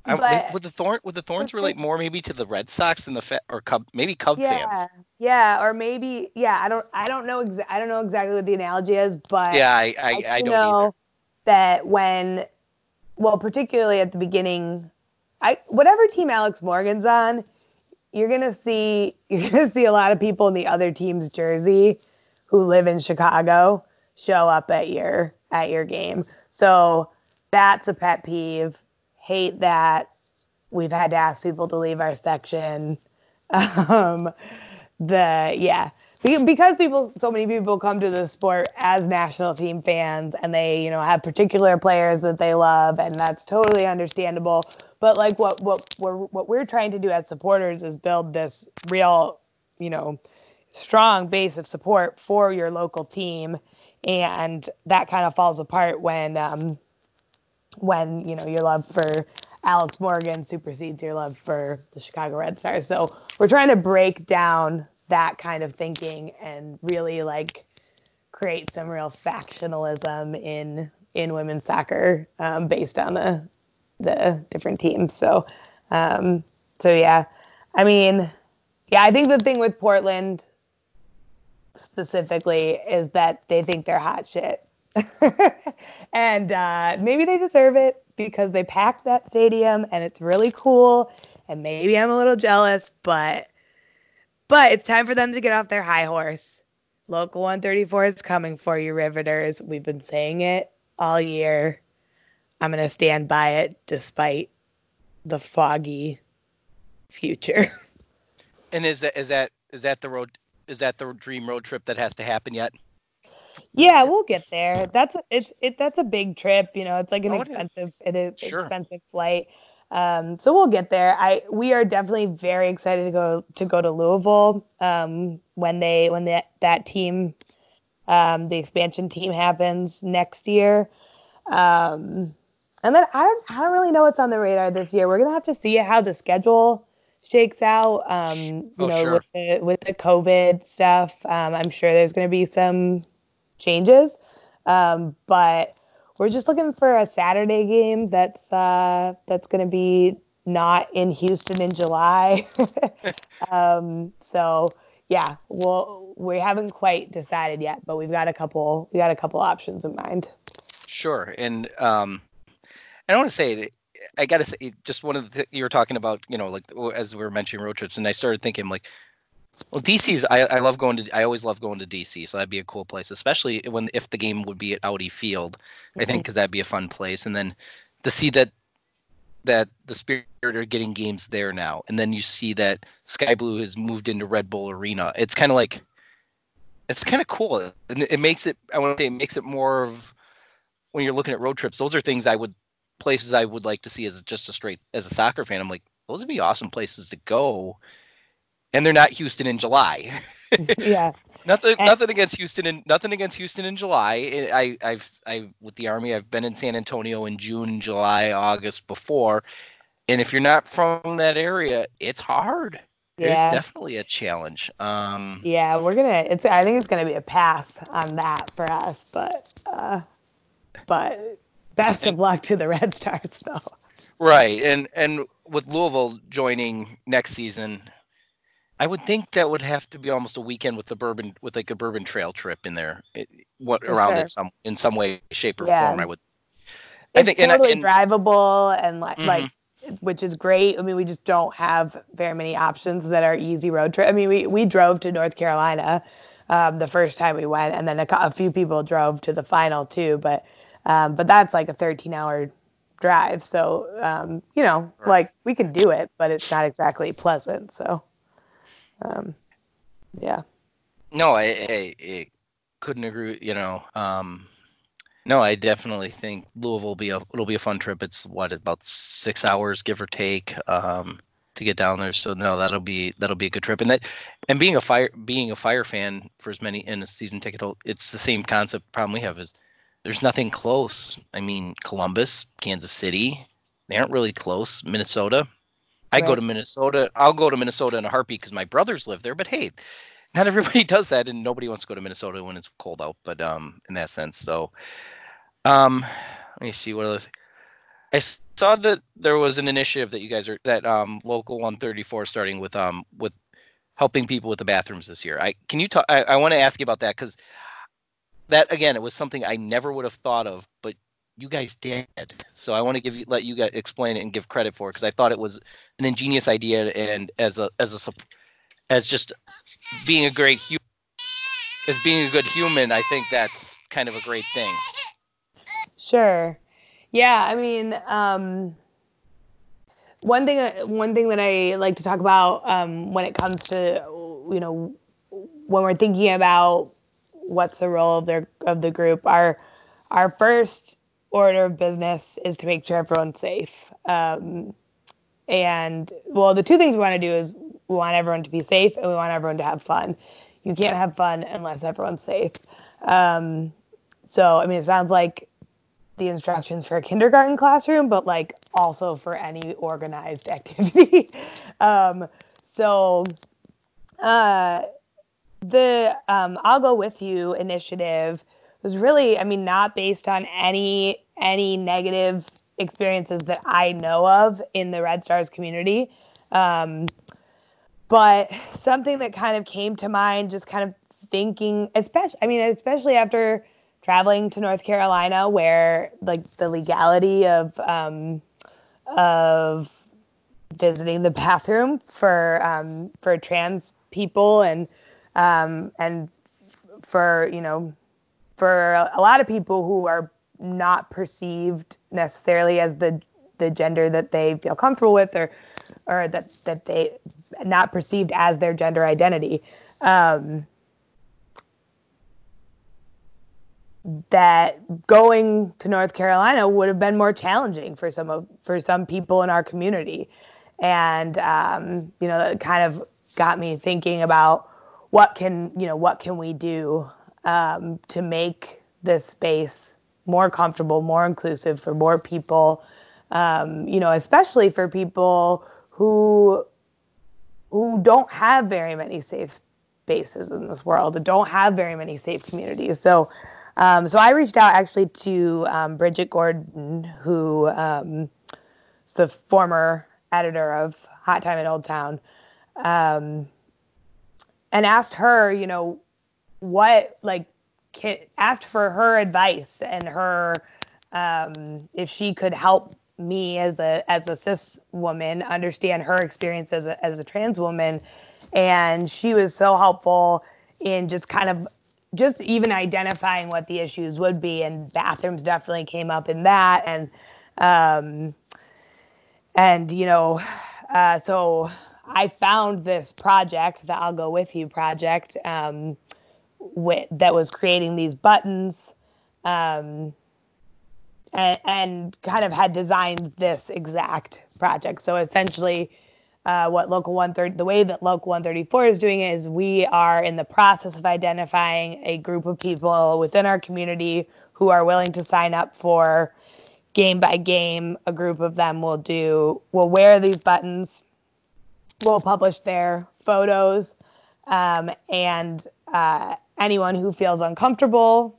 I, But- would the thorn would the thorns relate more maybe to the Red Sox than the fa- or Cub maybe Cub yeah fans. yeah or maybe yeah I don't I don't know exa- I don't know exactly what the analogy is, but Yeah, I I, I, I do don't know either. that when, well, particularly at the beginning, I whatever team Alex Morgan's on, you're gonna see [LAUGHS] you're gonna see a lot of people in the other team's jersey who live in Chicago show up at your at your game. So that's a pet peeve. Hate that. We've had to ask people to leave our section. [LAUGHS] Um, the yeah because people so many people come to the sport as national team fans and they you know have particular players that they love and that's totally understandable but like what what we're what we're trying to do as supporters is build this real you know strong base of support for your local team and that kind of falls apart when um when you know your love for Alex Morgan supersedes your love for the Chicago Red Stars. So we're trying to break down that kind of thinking and really like create some real factionalism in in women's soccer um, based on the the different teams. So um, so yeah, I mean, yeah, I think the thing with Portland specifically is that they think they're hot shit. [LAUGHS] and uh, maybe they deserve it because they packed that stadium and it's really cool. And maybe I'm a little jealous, but but it's time for them to get off their high horse. Local 134 is coming for you, Riveters. We've been saying it all year. I'm gonna stand by it despite the foggy future. [LAUGHS] And is that is that is that the road is that the dream road trip that has to happen yet? Yeah, we'll get there. That's it's it. That's a big trip. You know, it's like an Oh, it is. expensive, it is Sure. expensive flight. Um, so we'll get there. I we are definitely very excited to go to go to Louisville um, when they when that that team, um, the expansion team happens next year. Um, and then I don't I don't really know what's on the radar this year. We're gonna have to see how the schedule shakes out. Um, you Oh, know, sure. with the with the COVID stuff. Um, I'm sure there's gonna be some changes. Um, but we're just looking for a Saturday game that's uh, that's going to be not in Houston in July. [LAUGHS] um, so yeah, well, we haven't quite decided yet, but we've got a couple we got a couple options in mind. Sure. And um, I don't want to say. I gotta say, just one of the th- you were talking about, you know, like as we were mentioning road trips, and I started thinking like, well, DC is. I, I love going to. I always love going to DC, so that'd be a cool place, especially when if the game would be at Audi Field. I think mm-hmm. because that'd be a fun place, and then to see that that the Spirit are getting games there now, and then you see that Sky Blue has moved into Red Bull Arena. It's kind of like, it's kind of cool, and it makes it. I want to say it makes it more of when you're looking at road trips. Those are things I would places I would like to see as just a straight as a soccer fan. I'm like, those would be awesome places to go, and they're not Houston in July. [LAUGHS] yeah, [LAUGHS] Nothing, And- nothing against Houston, and nothing against Houston in July. I, I've, I with the Army, I've been in San Antonio in June, July, August before, and if you're not from that area, it's hard. Yeah. It's definitely a challenge. Um, yeah, we're gonna. It's I think it's gonna be a pass on that for us, but uh, but best of luck to the Red Stars though. Right, and and with Louisville joining next season, I would think that would have to be almost a weekend with the bourbon with like a bourbon trail trip in there, it, what For around sure. it some in some way, shape, or Yeah. form. I would. I it's think- totally and- drivable and like Mhm. like which is great. I mean, we just don't have very many options that are easy road trip. I mean, we we drove to North Carolina um, the first time we went, and then a, a few people drove to the final too. But um, but that's like a 13 hour drive, so um, you know, Right. like we can do it, but it's not exactly pleasant. So um, yeah, No, I, I, I couldn't agree. You know, um, no, I definitely think Louisville will be a it'll be a fun trip. It's what about six hours, give or take, um, to get down there. So no, that'll be that'll be a good trip. And that and being a fire being a fire fan for as many in a season ticket, it's the same concept problem we have is there's nothing close. I mean, Columbus, Kansas City, they aren't really close. Minnesota, I go to Minnesota. I'll go to Minnesota in a heartbeat because my brothers live there. But hey, not [LAUGHS] everybody does that, and nobody wants to go to Minnesota when it's cold out. But um, in that sense, so um, let me see what other. I saw that there was an initiative that you guys are that um local 134 starting with um with helping people with the bathrooms this year. I can you talk? I, I want to ask you about that because that again, it was something I never would have thought of, but you guys did. So I want to give you let you guys explain it and give credit for it because I thought it was an ingenious idea and as a as a as just being a great hu- as being a good human, I think that's kind of a great thing. Sure. Yeah, I mean, um, one thing one thing that I like to talk about um, when it comes to you know when we're thinking about what's the role of their of the group, our our first order of business is to make sure everyone's safe. Um, and well, the two things we want to do is we want everyone to be safe and we want everyone to have fun. You can't have fun unless everyone's safe. Um, so I mean, it sounds like the instructions for a kindergarten classroom, but like also for any organized [LAUGHS] activity. um, so uh, the um, I'll go with you initiative was really, I mean, not based on any any negative experiences that I know of in the Red Stars community. Um, but something that kind of came to mind, just kind of thinking, especially, I mean, especially after traveling to North Carolina, where like the legality of um, of visiting the [LAUGHS] bathroom for um, for trans people and um, and for you know for a lot of people who are not perceived necessarily as the the gender that they feel comfortable with or or that that they not perceived as their gender identity um, that going to North Carolina would have been more challenging for some of for some people in our community. And um, you know that kind of got me thinking about what can you know what can we do um, to make this space more comfortable, more inclusive for more people. Um, you know, especially for people who who don't have very many safe spaces in this world, don't have very many safe communities. So, um, so I reached out actually to um, Bridget Gordon, who um, is the former editor of Hot Time in Old Town, um, and asked her, you know, what like can, asked for her advice and her um, if she could help me as a as a cis woman understand her experience as a as a trans woman. And she was so helpful in just kind of just even identifying what the issues would be and bathrooms definitely came up in that. And um and you know uh so I found this project the I'll go with you project um that was creating these buttons um, and, and, kind of had designed this exact project. So essentially, uh, what Local 130, the way that Local 134 is doing it is we are in the process of identifying a group of people within our community who are willing to sign up for game by game. A group of them will do, will wear these buttons, will publish their photos, um, and uh, anyone who feels uncomfortable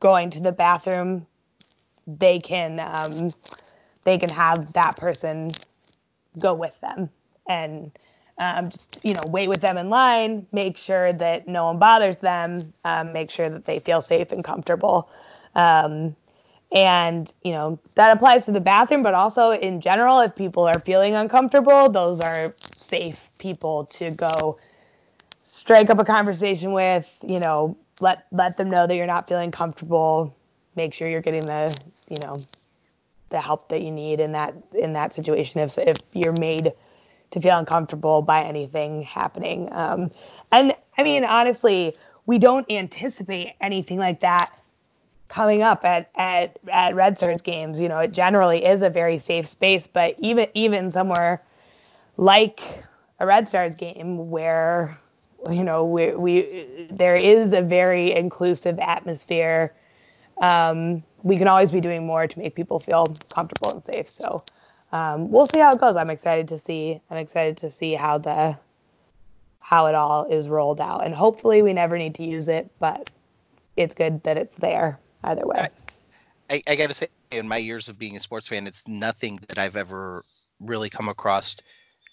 going to the bathroom, they can um, they can have that person go with them and um, just you know wait with them in line, make sure that no one bothers them, um, make sure that they feel safe and comfortable. Um, and you know that applies to the bathroom, but also in general, if people are feeling uncomfortable, those are safe people to go strike up a conversation with, you know, let let them know that you're not feeling comfortable, make sure you're getting the, you know, the help that you need in that in that situation if if you're made to feel uncomfortable by anything happening. Um, and I mean, honestly, we don't anticipate anything like that coming up at at at Red Stars games. You know, it generally is a very safe space, but even even somewhere like a Red Stars game where you know we, we there is a very inclusive atmosphere um, we can always be doing more to make people feel comfortable and safe. So um, we'll see how it goes. I'm excited to see. I'm excited to see how the how it all is rolled out, and hopefully we never need to use it, but it's good that it's there either way. I, I got to say, in my years of being a sports fan, it's nothing that I've ever really come across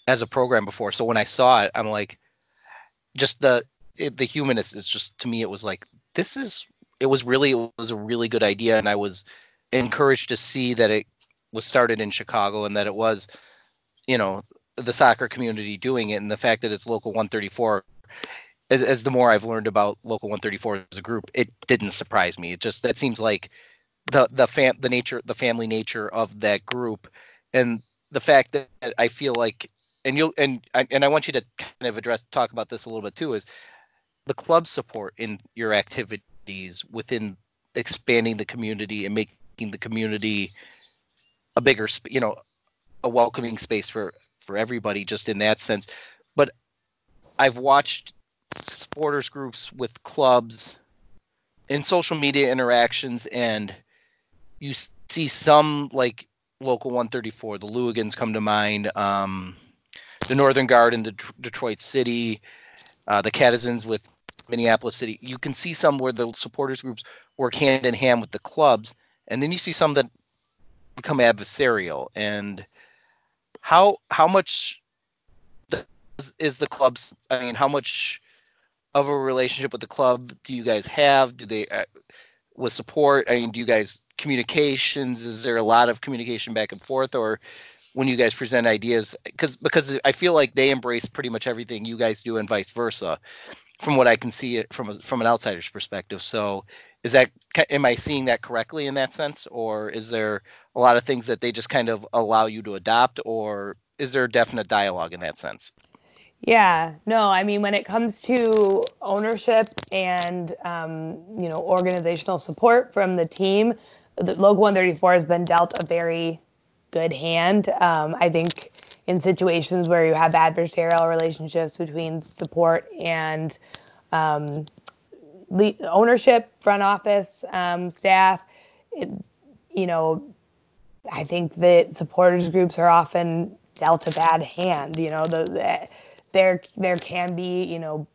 as a program before. So when I saw it, I'm like, just the it, the humanist is just to me, it was like this is it was really it was a really good idea, and I was encouraged to see that it was started in Chicago and that it was, you know, the soccer community doing it, and the fact that it's local 134. As, as the more I've learned about local 134 as a group, it didn't surprise me. It just that seems like the the fam the nature the family nature of that group, and the fact that I feel like and you'll and and I want you to kind of address talk about this a little bit too is the club support in your activities within expanding the community and making the community a bigger you know a welcoming space for for everybody just in that sense. But i've watched supporters groups with clubs in social media interactions and you see some like local 134 the Lewigans come to mind um, the northern guard in the detroit city uh, the Catizens with minneapolis city. You can see some where the supporters groups work hand in hand with the clubs and then you see some that become adversarial. And how how much is the club's i mean how much of a relationship with the club do you guys have? Do they uh, with support? I mean do you guys communications is there a lot of communication back and forth or when you guys present ideas because because i feel like they embrace pretty much everything you guys do and vice versa from what i can see it from a, from an outsider's perspective. So is that am i seeing that correctly in that sense? Or is there a lot of things that they just kind of allow you to adopt? Or is there a definite dialogue in that sense? Yeah no i mean when it comes to ownership and um, you know organizational support from the team the local 134 has been dealt a very good hand um, i think in situations where you have adversarial relationships between support and um, ownership, front office um, staff. It, you know, I think that supporters groups are often dealt a bad hand. You know, the, the, there there can be you know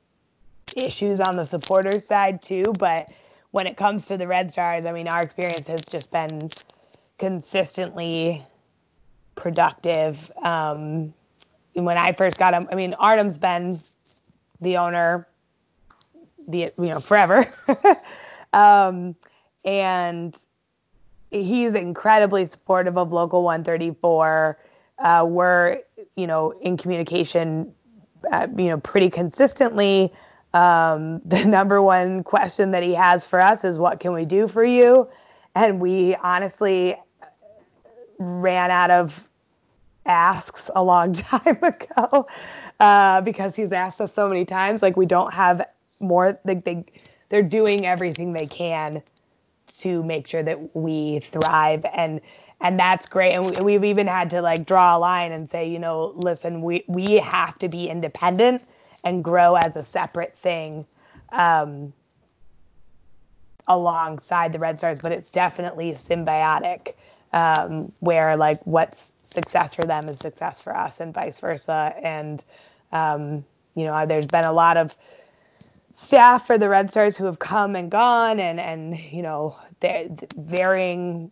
issues on the supporters side too, but when it comes to the Red Stars, I mean, our experience has just been consistently productive. Um, when I first got him, I mean, Arnim's been the owner the you know forever. [LAUGHS] Um, and he's incredibly supportive of local 134 uh, we're you know in communication uh, you know pretty consistently. Um, [LAUGHS] the number one question that he has for us is what can we do for you? And we honestly ran out of asks a long [LAUGHS] time ago uh, because he's asked us so many times like we don't have more like they they're doing everything they can to make sure that we thrive. And and that's great. And we, have even had to like draw a line and say you know listen we we have to be independent and grow as a separate thing um, alongside the red stars. But it's definitely symbiotic um, where like what's success for them is success for us and vice versa and um, you know there's been a lot of staff for the Red Stars who have come and gone, and and you know, they're varying.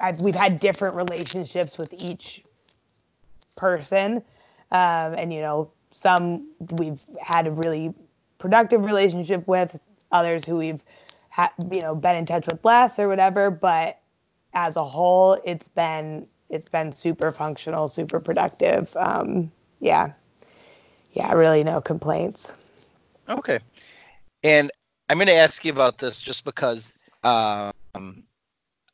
I've, we've had different relationships with each person, um, and you know, some we've had a really productive relationship with, others who we've had, you know, been in touch with less or whatever. But as a whole, it's been it's been super functional, super productive. Um, yeah, yeah, really no complaints. Okay. And I'm going to ask you about this just because um,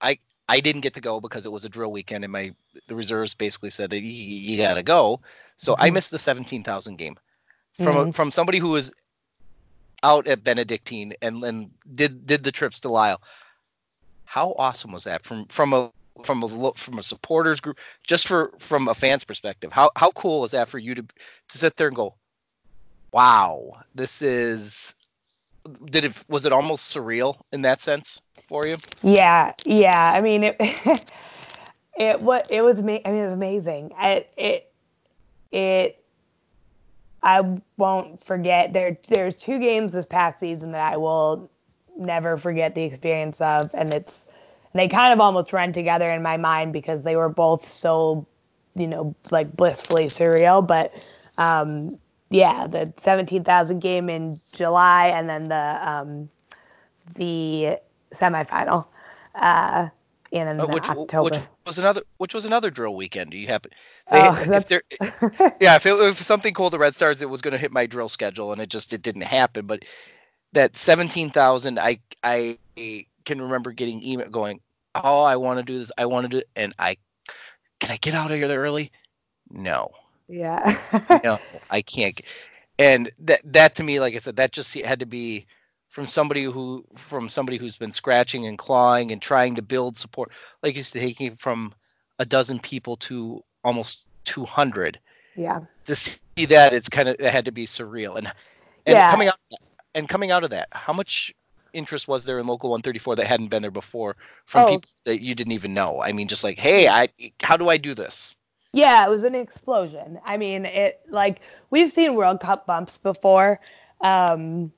I I didn't get to go because it was a drill weekend and my the reserves basically said you, you got to go. So mm-hmm. I missed the 17,000 game from mm-hmm. a, from somebody who was out at Benedictine and then did did the trips to Lisle. How awesome was that from from a from a from a supporters group just for from a fan's perspective? How how cool is that for you to to sit there and go, wow, this is did it was it almost surreal in that sense? for you? Yeah, yeah. I mean, it [LAUGHS] it what it was. I mean, it was amazing. It it it. I won't forget. There there's two games this past season that I will never forget the experience of, and it's they kind of almost run together in my mind because they were both so, you know, like blissfully surreal. But um, yeah, the 17,000 game in July, and then the um, the semifinal uh, in Uh, which, October. which was another which was another drill weekend. Do you happen? They, Oh, if there, [LAUGHS] yeah, if, it, if something called the Red Stars, it was going to hit my drill schedule, and it just it didn't happen. But that seventeen thousand, I I can remember getting email going, oh, I want to do this, I want to do, it, and I can I get out of here early? No, yeah. no, I can't. And that that to me, like I said, that just had to be from somebody who from somebody who's been scratching and clawing and trying to build support, like to taking from a dozen people to almost 200 yeah. to see that it's kind of it had to be surreal and and Yeah. coming out and coming out of that how much interest was there in local 134 that hadn't been there before from Oh. people that you didn't even know i mean just like hey i how do i do this Yeah, it was an explosion. I mean, it like we've seen World Cup bumps before. Um,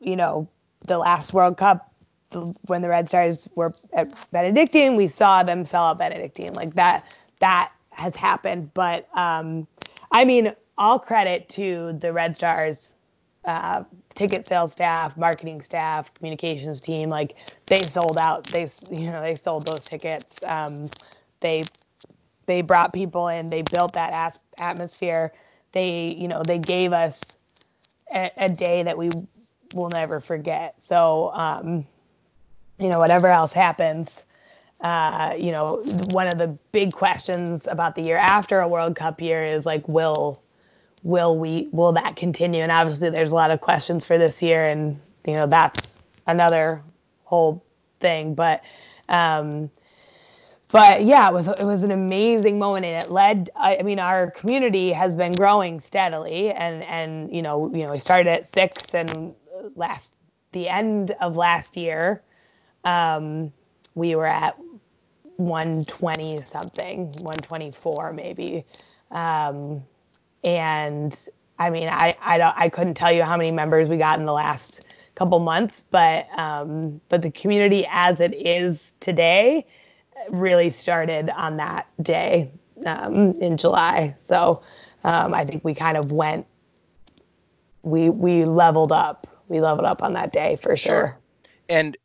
you know, the last World Cup the, when the Red Stars were at Benedictine, we saw them sell out Benedictine. Like that, that has happened. But um, I mean, all credit to the Red Stars uh, ticket sales staff, marketing staff, communications team. Like they sold out. They you know they sold those tickets. Um, they they brought people in. They built that as- atmosphere. They you know they gave us a, a day that we will never forget. So um, you know whatever else happens. Uh, you know, one of the big questions about the year after a World Cup year is like, will will we will that continue? And obviously there's a lot of questions for this year and you know that's another whole thing but um but yeah it was it was an amazing moment and it led I, I mean our community has been growing steadily and and you know you know we started at six and last the end of last year um we were at 120 something 124 maybe um and I mean, I I don't I couldn't tell you how many members we got in the last couple months, but um, but the community as it is today really started on that day um, in July. So um, I think we kind of went we we leveled up. We leveled up on that day for sure. Sure. and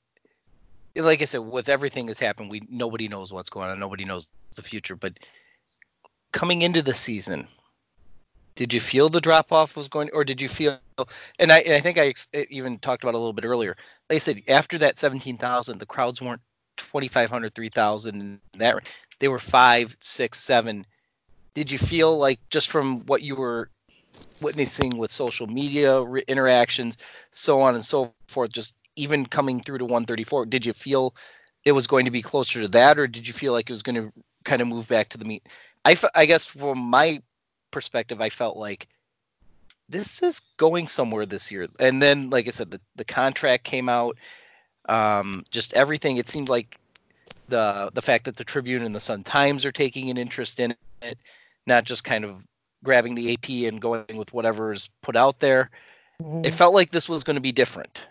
like i said with everything that's happened we nobody knows what's going on nobody knows the future but coming into the season did you feel the drop off was going or did you feel and i, and I think i ex- eh, even talked about a little bit earlier. They said after that 17000 the crowds weren't 2500 3000 and that they were five six seven. Did you feel like just from what you were witnessing with social media re- interactions so on and so forth just even coming through to 134 did you feel it was going to be closer to that or did you feel like it was going to kind of move back to the meet I, I guess from my perspective i felt like this is going somewhere this year and then like i said the, the contract came out um, just everything it seemed like the the fact that the tribune and the sun times are taking an interest in it not just kind of grabbing the ap and going with whatever's put out there Mhm. it felt like this was going to be different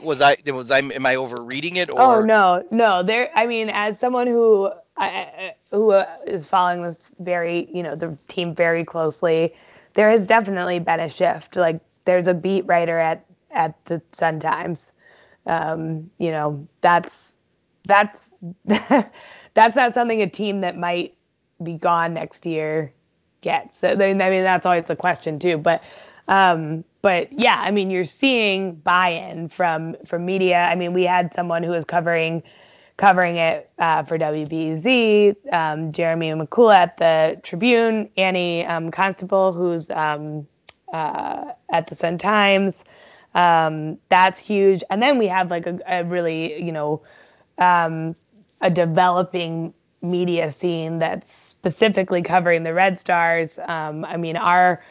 was i was i am i overreading it or Oh no, no. There. I mean, as someone who I, who uh, following this very, you know, the team very closely, there has definitely been a shift. Like, there's a beat writer at at the Sun Times. Um, you know, that's that's [LAUGHS] that's not something a team that might be gone next year gets. So, I mean, that's always the question too. But um, but yeah, I mean, you're seeing buy-in from from media. I mean, we had someone who was covering covering it uh, for WBEZ, um, Jeremy Mikula at the Tribune, Annie um, Costabile, who's um, uh, at the Sun Times. Um, that's huge. And then we have like a, a really, you know, um, a developing media scene that's specifically covering the Red Stars. Um, I mean, our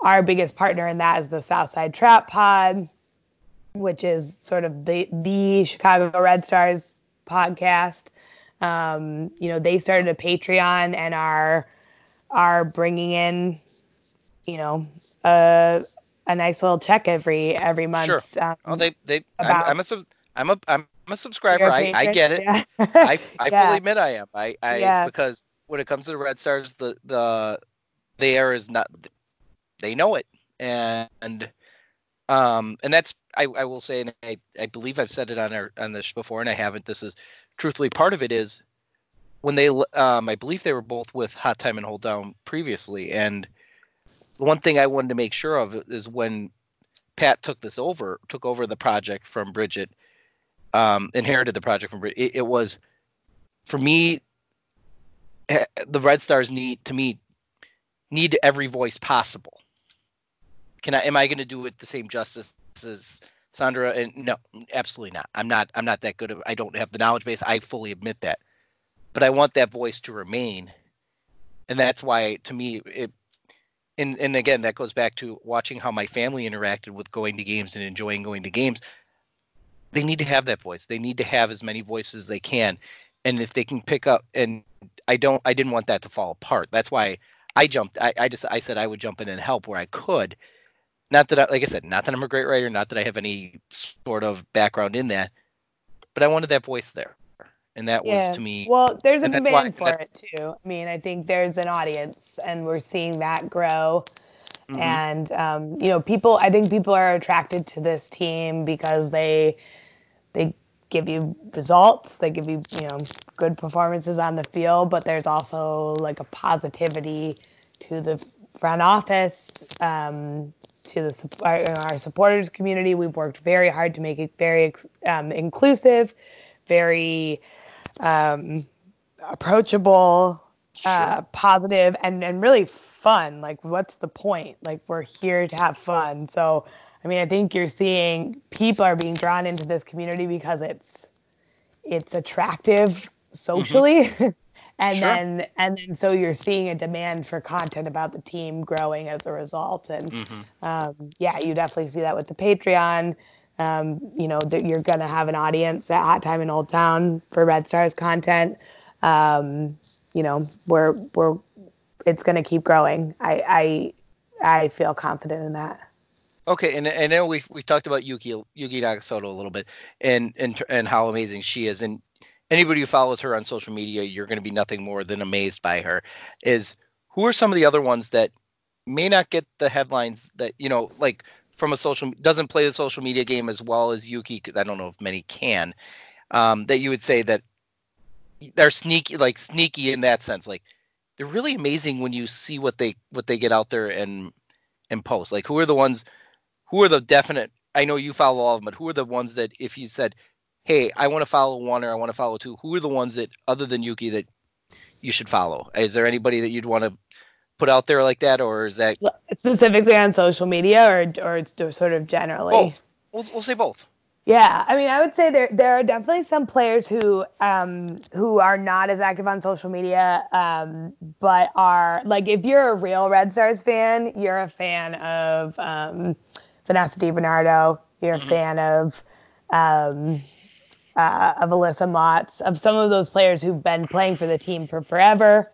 our biggest partner in that is the Southside Trap Pod. which is sort of the the Chicago Red Stars podcast. Um, you know, they started a Patreon and are are bringing in, you know, a a nice little check every every month. Sure. Um, Oh, they they. I'm, I'm a sub, I'm a I'm a subscriber. I, I get it. Yeah. I [LAUGHS] I Yeah. fully admit I am. I I Yeah. because when it comes to the Red Stars, the the the air is not. They know it, and um and that's I I will say, and I I believe I've said it on our on this before, and I haven't. This is truthfully part of it is when they um I believe they were both with Hot Time in Old Town previously, and the one thing I wanted to make sure of is when Pat took this over, took over the project from Bridget, um, inherited the project from Bridget. It, it was, for me, eh, the Red Stars need to me need every voice possible. Can I? Am I going to do it the same justice as Sandra? And no, absolutely not. I'm not. I'm not that good. At, I don't have the knowledge base. I fully admit that. But I want that voice to remain, and that's why, to me, it and and again that goes back to watching how my family interacted with going to games and enjoying going to games they need to have that voice they need to have as many voices as they can and if they can pick up and i don't i didn't want that to fall apart that's why i jumped i, I just i said i would jump in and help where i could not that I, like i said not that i'm a great writer not that i have any sort of background in that but i wanted that voice there and that was to me Well, there's a and that's why- demand for it too. I mean, I think there's an audience, and we're seeing that grow. Mhm. And um, you know, people. I think people are attracted to this team because they they give you results. They give you you know good performances on the field, but there's also like a positivity to the front office. Um, to the our, our supporters community, we've worked very hard to make it very um, inclusive, very um, approachable, uh, positive, and and really fun. Like, what's the point? Like, we're here to have fun. So, I mean, I think you're seeing people are being drawn into this community because it's it's attractive socially. [LAUGHS] And Sure. then, and then, so you're seeing a demand for content about the team growing as a result. And Mhm. um, yeah, you definitely see that with the Patreon. Um, you know, that you're gonna have an audience at Hot Time in Old Town for Red Stars content. Um, you know, we're we're it's gonna keep growing. I I I feel confident in that. Okay, and I know we we talked about Yuki Yuki Nagasato a little bit, and and and how amazing she is, and anybody who follows her on social media, you're going to be nothing more than amazed by her. Is who are some of the other ones that may not get the headlines that you know, like from a social doesn't play the social media game as well as Yuki? I don't know if many can. Um, that you would say that they're sneaky, like sneaky in that sense, like they're really amazing when you see what they what they get out there and and post. Like who are the ones? who are the definite I know you follow all of them, but who are the ones that if you said, Hey, I want to follow one or I want to follow two, who are the ones that other than Yuki that you should follow? Is there anybody that you'd want to put out there like that or is that Specifically on social media, or or it's sort of generally. both? We'll, we'll say both. Yeah, I mean, I would say there there are definitely some players who um who are not as active on social media, um, but are like if you're a real Red Stars fan, you're a fan of um, Vanessa DiBernardo, you're a fan of um, uh, of Alyssa Mautz, of some of those players who've been playing for the team for forever,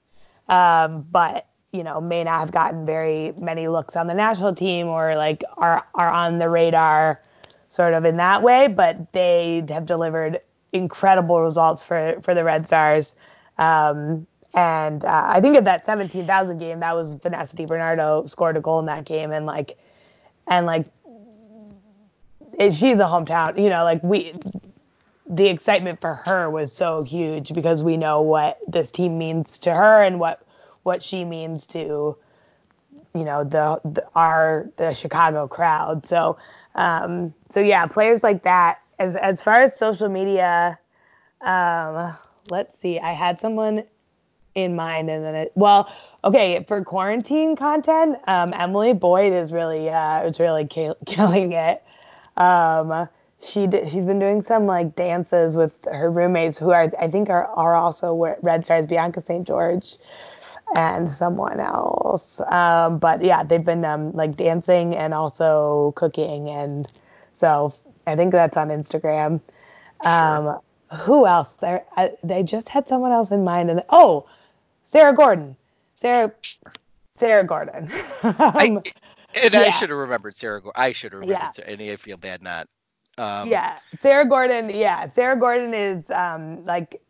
um, but you know may not have gotten very many looks on the national team or like are are on the radar sort of in that way, but they have delivered incredible results for for the Red Stars. Um, and uh, I think of that 17,000 game, that was Vanessa DiBernardo scored a goal in that game, and like, and like, she's a hometown, you know, like we, the excitement for her was so huge because we know what this team means to her and what what she means to, you know, the, the our the Chicago crowd. So um, so yeah, players like that. As as far as social media, um, let's see. I had someone in mind, and then it. Well, okay, for quarantine content, um, Emily Boyd is really uh, is really ki- [LAUGHS] killing it. Um, she did, she's been doing some like dances with her roommates, who are I think are are also Red Stars, Bianca St. George and someone else. Um, but yeah, they've been um, like dancing and also cooking, and so I think that's on Instagram. Um, who else? There, I, they just had someone else in mind, and oh, Sarah Gordon, Sarah, Sarah Gordon. I, [LAUGHS] Um, and I should have remembered Sarah. I should have remembered. Yeah. Sarah, and I feel bad not. Um, yeah, Sarah Gordon. Yeah, Sarah Gordon is um, like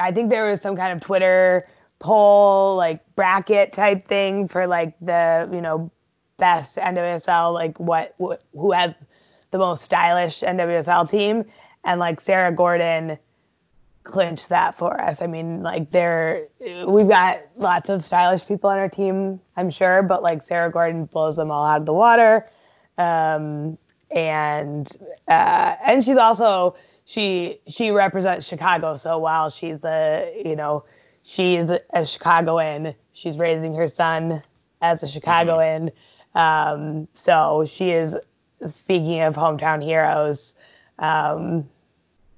I think there was some kind of Twitter poll, like bracket type thing for like the you know best NWSL, like what, what who has the most stylish NWSL team, and like Sarah Gordon clinched that for us. I mean, like there we've got lots of stylish people on our team, I'm sure, but like Sarah Gordon blows them all out of the water. Um, and uh, and she's also she she represents Chicago. So while she's a you know she's a Chicagoan, she's raising her son as a Chicagoan. Um, so she is speaking of hometown heroes. Um,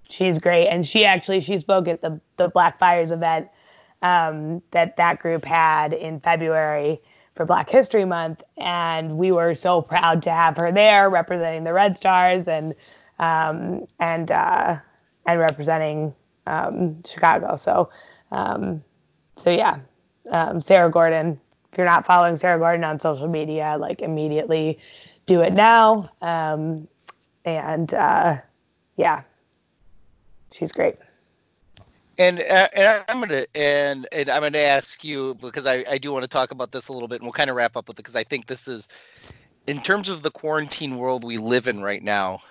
she's great, and she actually she spoke at the the Black Fires event um, that that group had in February for Black History Month, and we were so proud to have her there representing the Red Stars and um, and uh, and representing um, Chicago. So um, so yeah, um, Sarah Gordon. If you're not following Sarah Gordon on social media, like immediately do it now. Um, and uh, yeah, she's great. And, uh, and I'm gonna and and I'm gonna ask you because I, I do want to talk about this a little bit and we'll kind of wrap up with it because I think this is in terms of the quarantine world we live in right now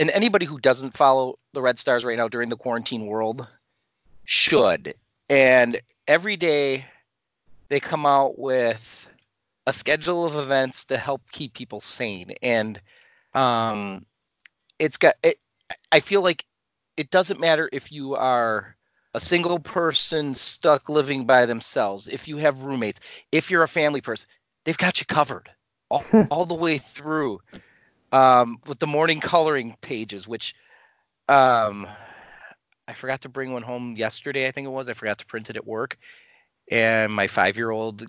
and anybody who doesn't follow the Red Stars right now during the quarantine world should. And every day they come out with a schedule of events to help keep people sane. And um it's got it I feel like it doesn't matter if you are a single person stuck living by themselves, if you have roommates, if you're a family person, they've got you covered all, [LAUGHS] all the way through um, with the morning coloring pages, which um, I forgot to bring one home yesterday, I think it was. I forgot to print it at work. And my five year old,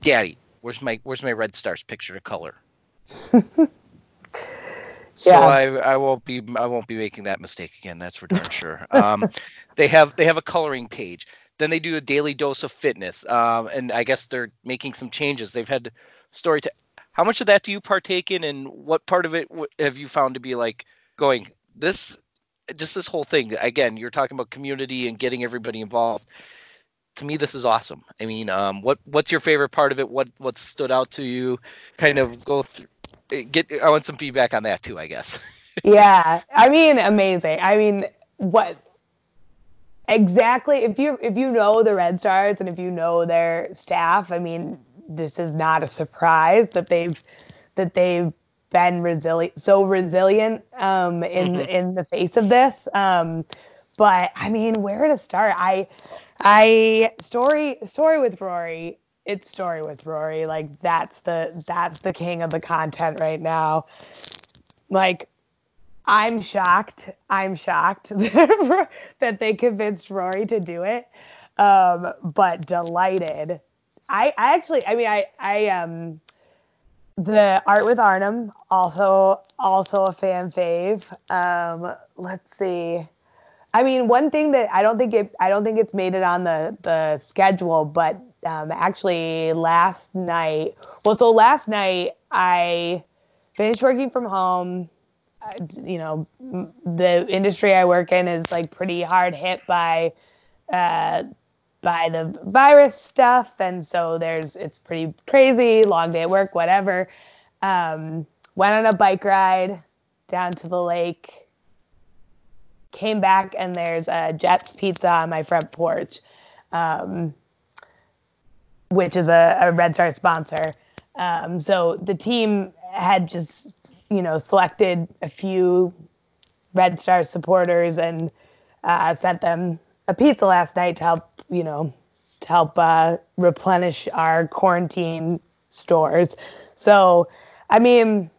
Daddy, where's my where's my Red Stars picture to color? [LAUGHS] So Yeah. I, I won't be I won't be making that mistake again. That's for darn sure. Um, [LAUGHS] they have they have a coloring page. Then they do a daily dose of fitness. Um, and I guess they're making some changes. They've had story to. How much of that do you partake in, and what part of it w- have you found to be like going this? Just this whole thing. Again, you're talking about community and getting everybody involved. To me, this is awesome. I mean, um, what what's your favorite part of it? What what stood out to you? Kind of go through. Get. I want some feedback on that too. I guess. [LAUGHS] yeah i mean amazing i mean what exactly if you if you know the red stars and if you know their staff i mean this is not a surprise that they've that they've been resilient so resilient um in Mhm. in the face of this um but i mean where to start i i story story with rory it's story with rory like that's the that's the king of the content right now like I'm shocked. I'm shocked [LAUGHS] that they convinced Rory to do it. Um, but delighted. I, I actually, I mean, I, I, um, the art with Arnim also, also a fan fave. Um, let's see. I mean, one thing that I don't think it, I don't think it's made it on the the schedule, but um, actually last night. Well, so last night I finished working from home uh, you know, the industry I work in is like pretty hard hit by uh, by the virus stuff, and so there's it's pretty crazy. Long day at work, whatever. Um, went on a bike ride down to the lake. Came back and there's a Jets Pizza on my front porch, um, which is a, a Red Star sponsor. Um, so the team had just, you know, selected a few Red Star supporters and uh, sent them a pizza last night to help, you know, to help uh, replenish our quarantine stores. So, I mean,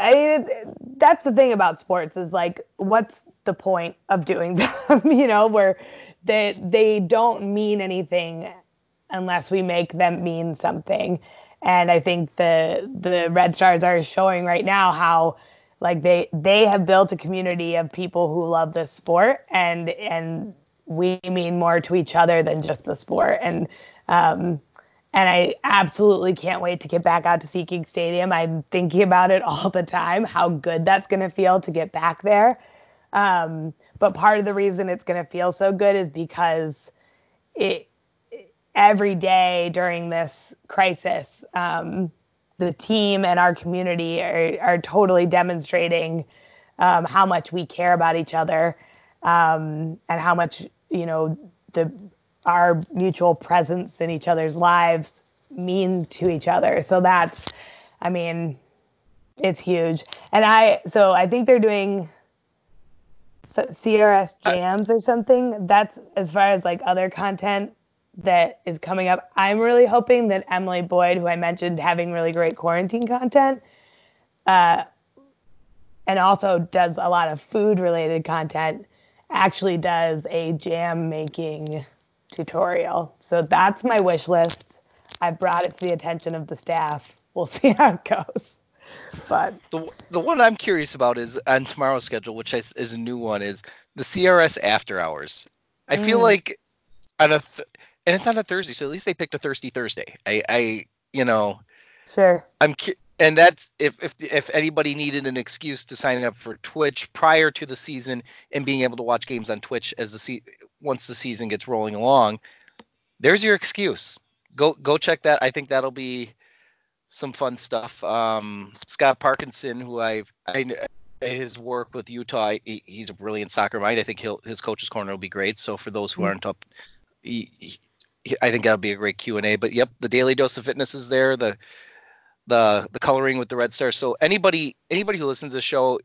I mean, that's the thing about sports is like, what's the point of doing [LAUGHS] them? you know, where they they don't mean anything unless we make them mean something. And I think the the Red Stars are showing right now how like they they have built a community of people who love this sport and and we mean more to each other than just the sport and um and I absolutely can't wait to get back out to SeatGeek Stadium. I'm thinking about it [LAUGHS] all the time, how good that's going to feel to get back there. Um, but part of the reason it's going to feel so good is because it every day during this crisis, um, the team and our community are, are totally demonstrating um, how much we care about each other um, and how much you know the our mutual presence in each other's lives mean to each other. So that's, I mean, it's huge. And I so I think they're doing CRS jams or something. That's as far as like other content that is coming up. I'm really hoping that Emily Boyd, who I mentioned having really great quarantine content, uh, and also does a lot of food related content, actually does a jam making tutorial. So that's my wish list. I brought it to the attention of the staff. We'll [LAUGHS] see how it goes. But the the one I'm curious about is on tomorrow's schedule, which is, is a new one, is the CRS after hours. I feel mm. like on a th- and it's on a Thursday, so at least they picked a Thursday Thursday. I, I, you know, sure. I'm, and that's if if if anybody needed an excuse to sign up for Twitch prior to the season and being able to watch games on Twitch as the se- once the season gets rolling along, there's your excuse. Go go check that. I think that'll be some fun stuff. Um, Scott Parkinson, who I've I, his work with Utah, he, he's a brilliant soccer mind. I think he'll his coach's corner will be great. So for those who mm-hmm. aren't up, he, I think that'll be a great Q and A. But yep, the daily dose of fitness is there. The the the coloring with the Red Stars. So anybody anybody who listens to the show,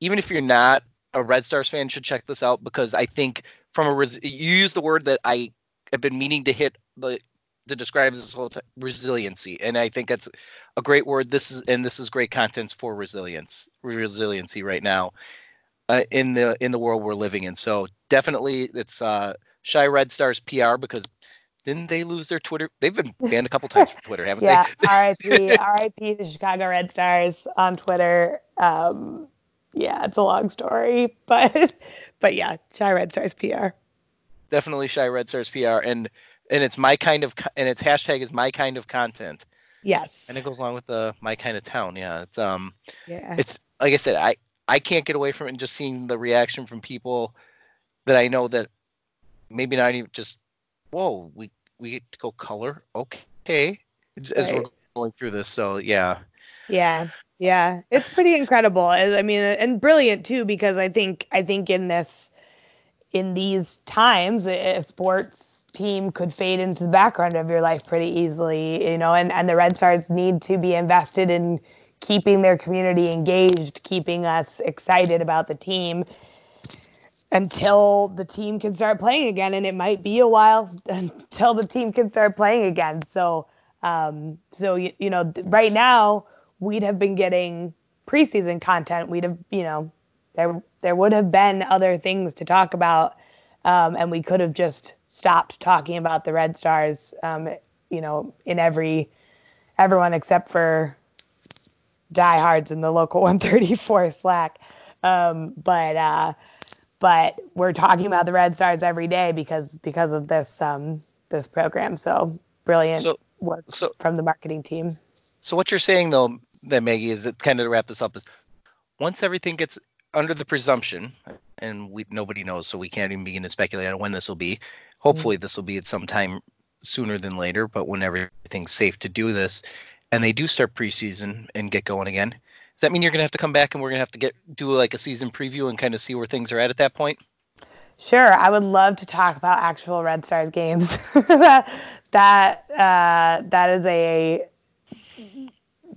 even if you're not a Red Stars fan, should check this out because I think from a res- you use the word that I have been meaning to hit the to describe this whole t- resiliency, and I think that's a great word. This is and this is great contents for resilience resiliency right now uh, in the in the world we're living in. So definitely it's uh, Chi Red Stars PR because didn't they lose their Twitter? They've been banned a couple times from Twitter, haven't yeah, [LAUGHS] they? RIP, RIP the Chicago Red Stars on Twitter. Um, yeah, it's a long story, but [LAUGHS] but yeah, Chi Red Stars PR. Definitely Chi Red Stars PR, and and it's my kind of and its hashtag is my kind of content. Yes. And it goes along with the my kind of town. Yeah, it's um, yeah, it's like I said, I I can't get away from it and just seeing the reaction from people that I know that maybe not even just whoa, we we get to go color. Okay, as right. we're going through this. So yeah. Yeah, yeah, it's pretty incredible. I mean, and brilliant too because I think I think in this in these times, a sports team could fade into the background of your life pretty easily, you know, and, and the Red Stars need to be invested in keeping their community engaged, keeping us excited about the team until the team can start playing again. And it might be a while [LAUGHS] until the team can start playing again. So, um, so you, you know, right now we'd have been getting preseason content. We'd have, you know, there there would have been other things to talk about, um, and we could have just stopped talking about the Red Stars. Um, you know, in every everyone except for diehards in the local [LAUGHS] 134 Slack. Um, but uh, but we're talking about the Red Stars every day because because of this um, this program. So brilliant so, work so, from the marketing team. So what you're saying though, that Maggie, is that kind of to wrap this up is once everything gets under the presumption, and we nobody knows, so we can't even begin to speculate on when this will be. Hopefully, mm-hmm. this will be at some time sooner than later. But when everything's safe to do this, and they do start preseason and get going again, does that mean you're going to have to come back and we're going to have to get do like a season preview and kind of see where things are at at that point? Sure, I would love to talk about actual Red Stars games. that [LAUGHS] that uh, that is a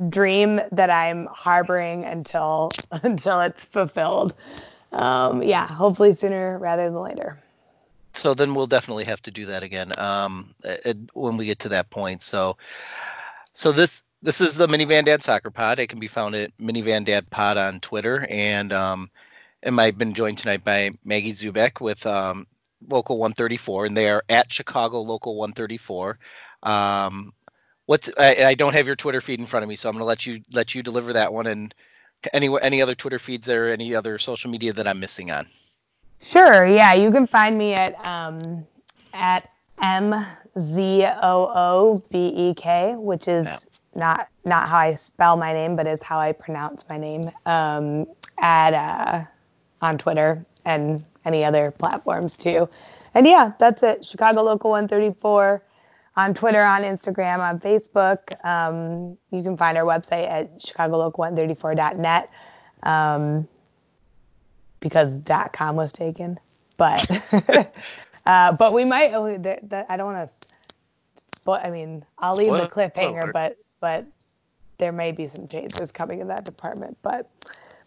dream that I'm harboring until [LAUGHS] until it's fulfilled. Um, yeah, hopefully sooner rather than later. So then we'll definitely have to do that again um, when we get to that point. So, so this this is the Minivan Dad Soccer Pod. It can be found at Minivan Dad Pod on Twitter, and um, and I've been joined tonight by Maggie Zubek with um, Local 134, and they are at Chicago Local 134. Um, what's I, I, don't have your Twitter feed in front of me, so I'm gonna let you let you deliver that one. And any any other Twitter feeds there, any other social media that I'm missing on? Sure. Yeah, you can find me at um, at m z o o b e k, which is yeah. not not how I spell my name, but is how I pronounce my name. Um, at uh, on Twitter and any other platforms too. And yeah, that's it. Chicago Local 134 on Twitter, on Instagram, on Facebook. Um, you can find our website at chicagolocal134.net um, because dot .com was taken. But [LAUGHS] uh, but we might. Oh, that, that, I don't want to. I mean, I'll leave the cliffhanger, but but there may be some changes coming in that department. But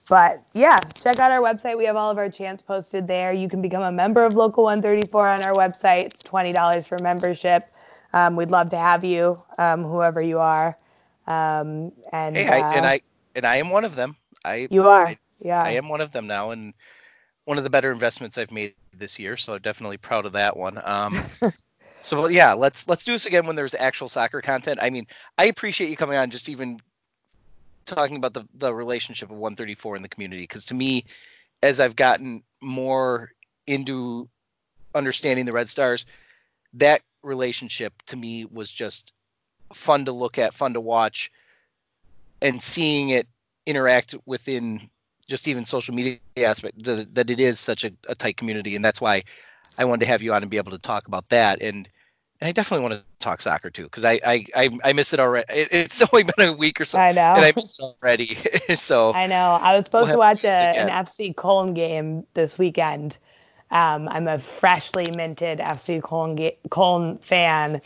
but yeah, check out our website. We have all of our chants posted there. You can become a member of Local 134 on our website. It's $20 for membership. Um, we'd love to have you, um, whoever you are. Um, and hey, I, uh, and I and I am one of them. I you are, I, yeah. I am one of them now, and one of the better investments I've made this year. So definitely proud of that one. Um, [LAUGHS] so yeah, let's let's do this again when there's actual soccer content. I mean, I appreciate you coming on, just even talking about the the relationship of 134 in the community because to me, as I've gotten more into understanding the Red Stars, that relationship to me was just fun to look at, fun to watch, and seeing it interact within just even social media aspect that, that it is such a, a, tight community, and that's why I wanted to have you on and be able to talk about that. And and I definitely want to talk soccer too because I, I I I miss it already. It, it's [LAUGHS] only been a week or so. I know. And I missed it already. [LAUGHS] so I know. I was supposed we'll to watch a, an FC Cologne game this weekend. Um, I'm a freshly minted FC Cologne, ga- Cologne fan.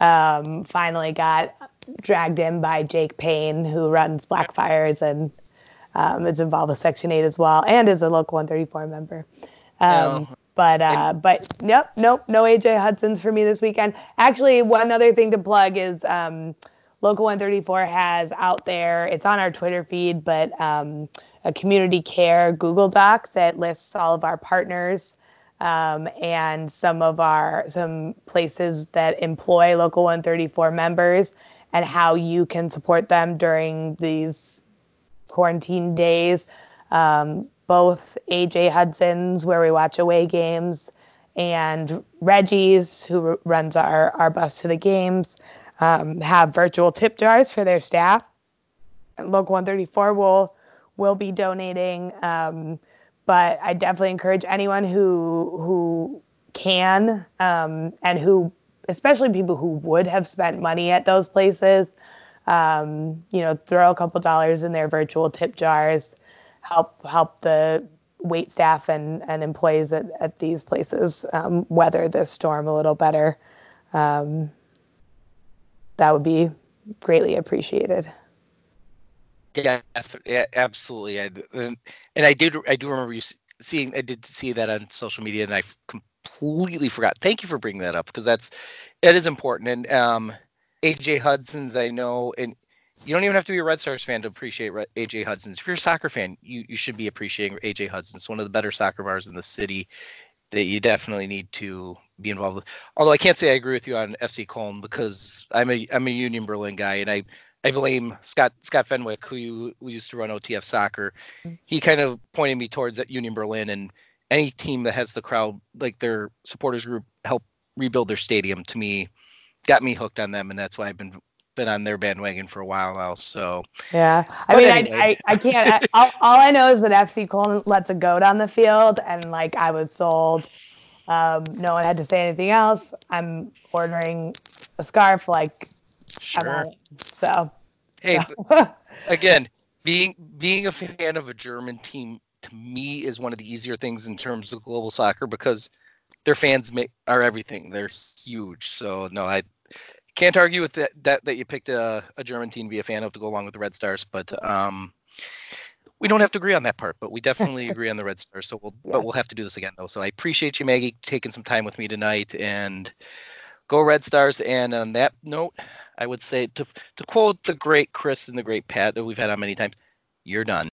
Um, finally got dragged in by Jake Payne, who runs Blackfires and um, is involved with Section 8 as well, and is a local 134 member. Um, no. But uh, but yep, nope, no AJ Hudson's for me this weekend. Actually, one other thing to plug is um, Local 134 has out there. It's on our Twitter feed, but um, a community care Google Doc that lists all of our partners um, and some of our some places that employ Local 134 members and how you can support them during these quarantine days. Um, both AJ Hudson's, where we watch away games, and Reggie's, who runs our, our bus to the games, um, have virtual tip jars for their staff. Local 134 will will be donating, um, but I definitely encourage anyone who who can um, and who, especially people who would have spent money at those places, um, you know, throw a couple dollars in their virtual tip jars help help the wait staff and, and employees at, at these places um, weather this storm a little better. Um, that would be greatly appreciated. Yeah, absolutely. I, and I did I do remember you seeing I did see that on social media and I completely forgot. Thank you for bringing that up because that's it is important. And um, AJ Hudson's I know and you don't even have to be a Red Stars fan to appreciate AJ Hudson's. If you're a soccer fan, you, you should be appreciating AJ Hudson's. One of the better soccer bars in the city that you definitely need to be involved with. Although I can't say I agree with you on FC Cologne because I'm a I'm a Union Berlin guy and I I blame Scott Scott Fenwick who, you, who used to run OTF soccer. He kind of pointed me towards that Union Berlin and any team that has the crowd like their supporters group help rebuild their stadium to me got me hooked on them and that's why I've been been on their bandwagon for a while now. So yeah, I mean, anyway. I, I, I can't. I, all, all I know is that FC Cologne lets a goat on the field, and like I was sold. Um, no one had to say anything else. I'm ordering a scarf, like sure. So hey, so. [LAUGHS] again, being being a fan of a German team to me is one of the easier things in terms of global soccer because their fans make, are everything. They're huge. So no, I can't argue with that that, that you picked a, a German team to be a fan of to go along with the Red Stars, but um, we don't have to agree on that part, but we definitely [LAUGHS] agree on the Red Stars. So we'll but we'll have to do this again though. So I appreciate you, Maggie, taking some time with me tonight and go Red Stars. And on that note, I would say to to quote the great Chris and the great Pat that we've had on many times, you're done.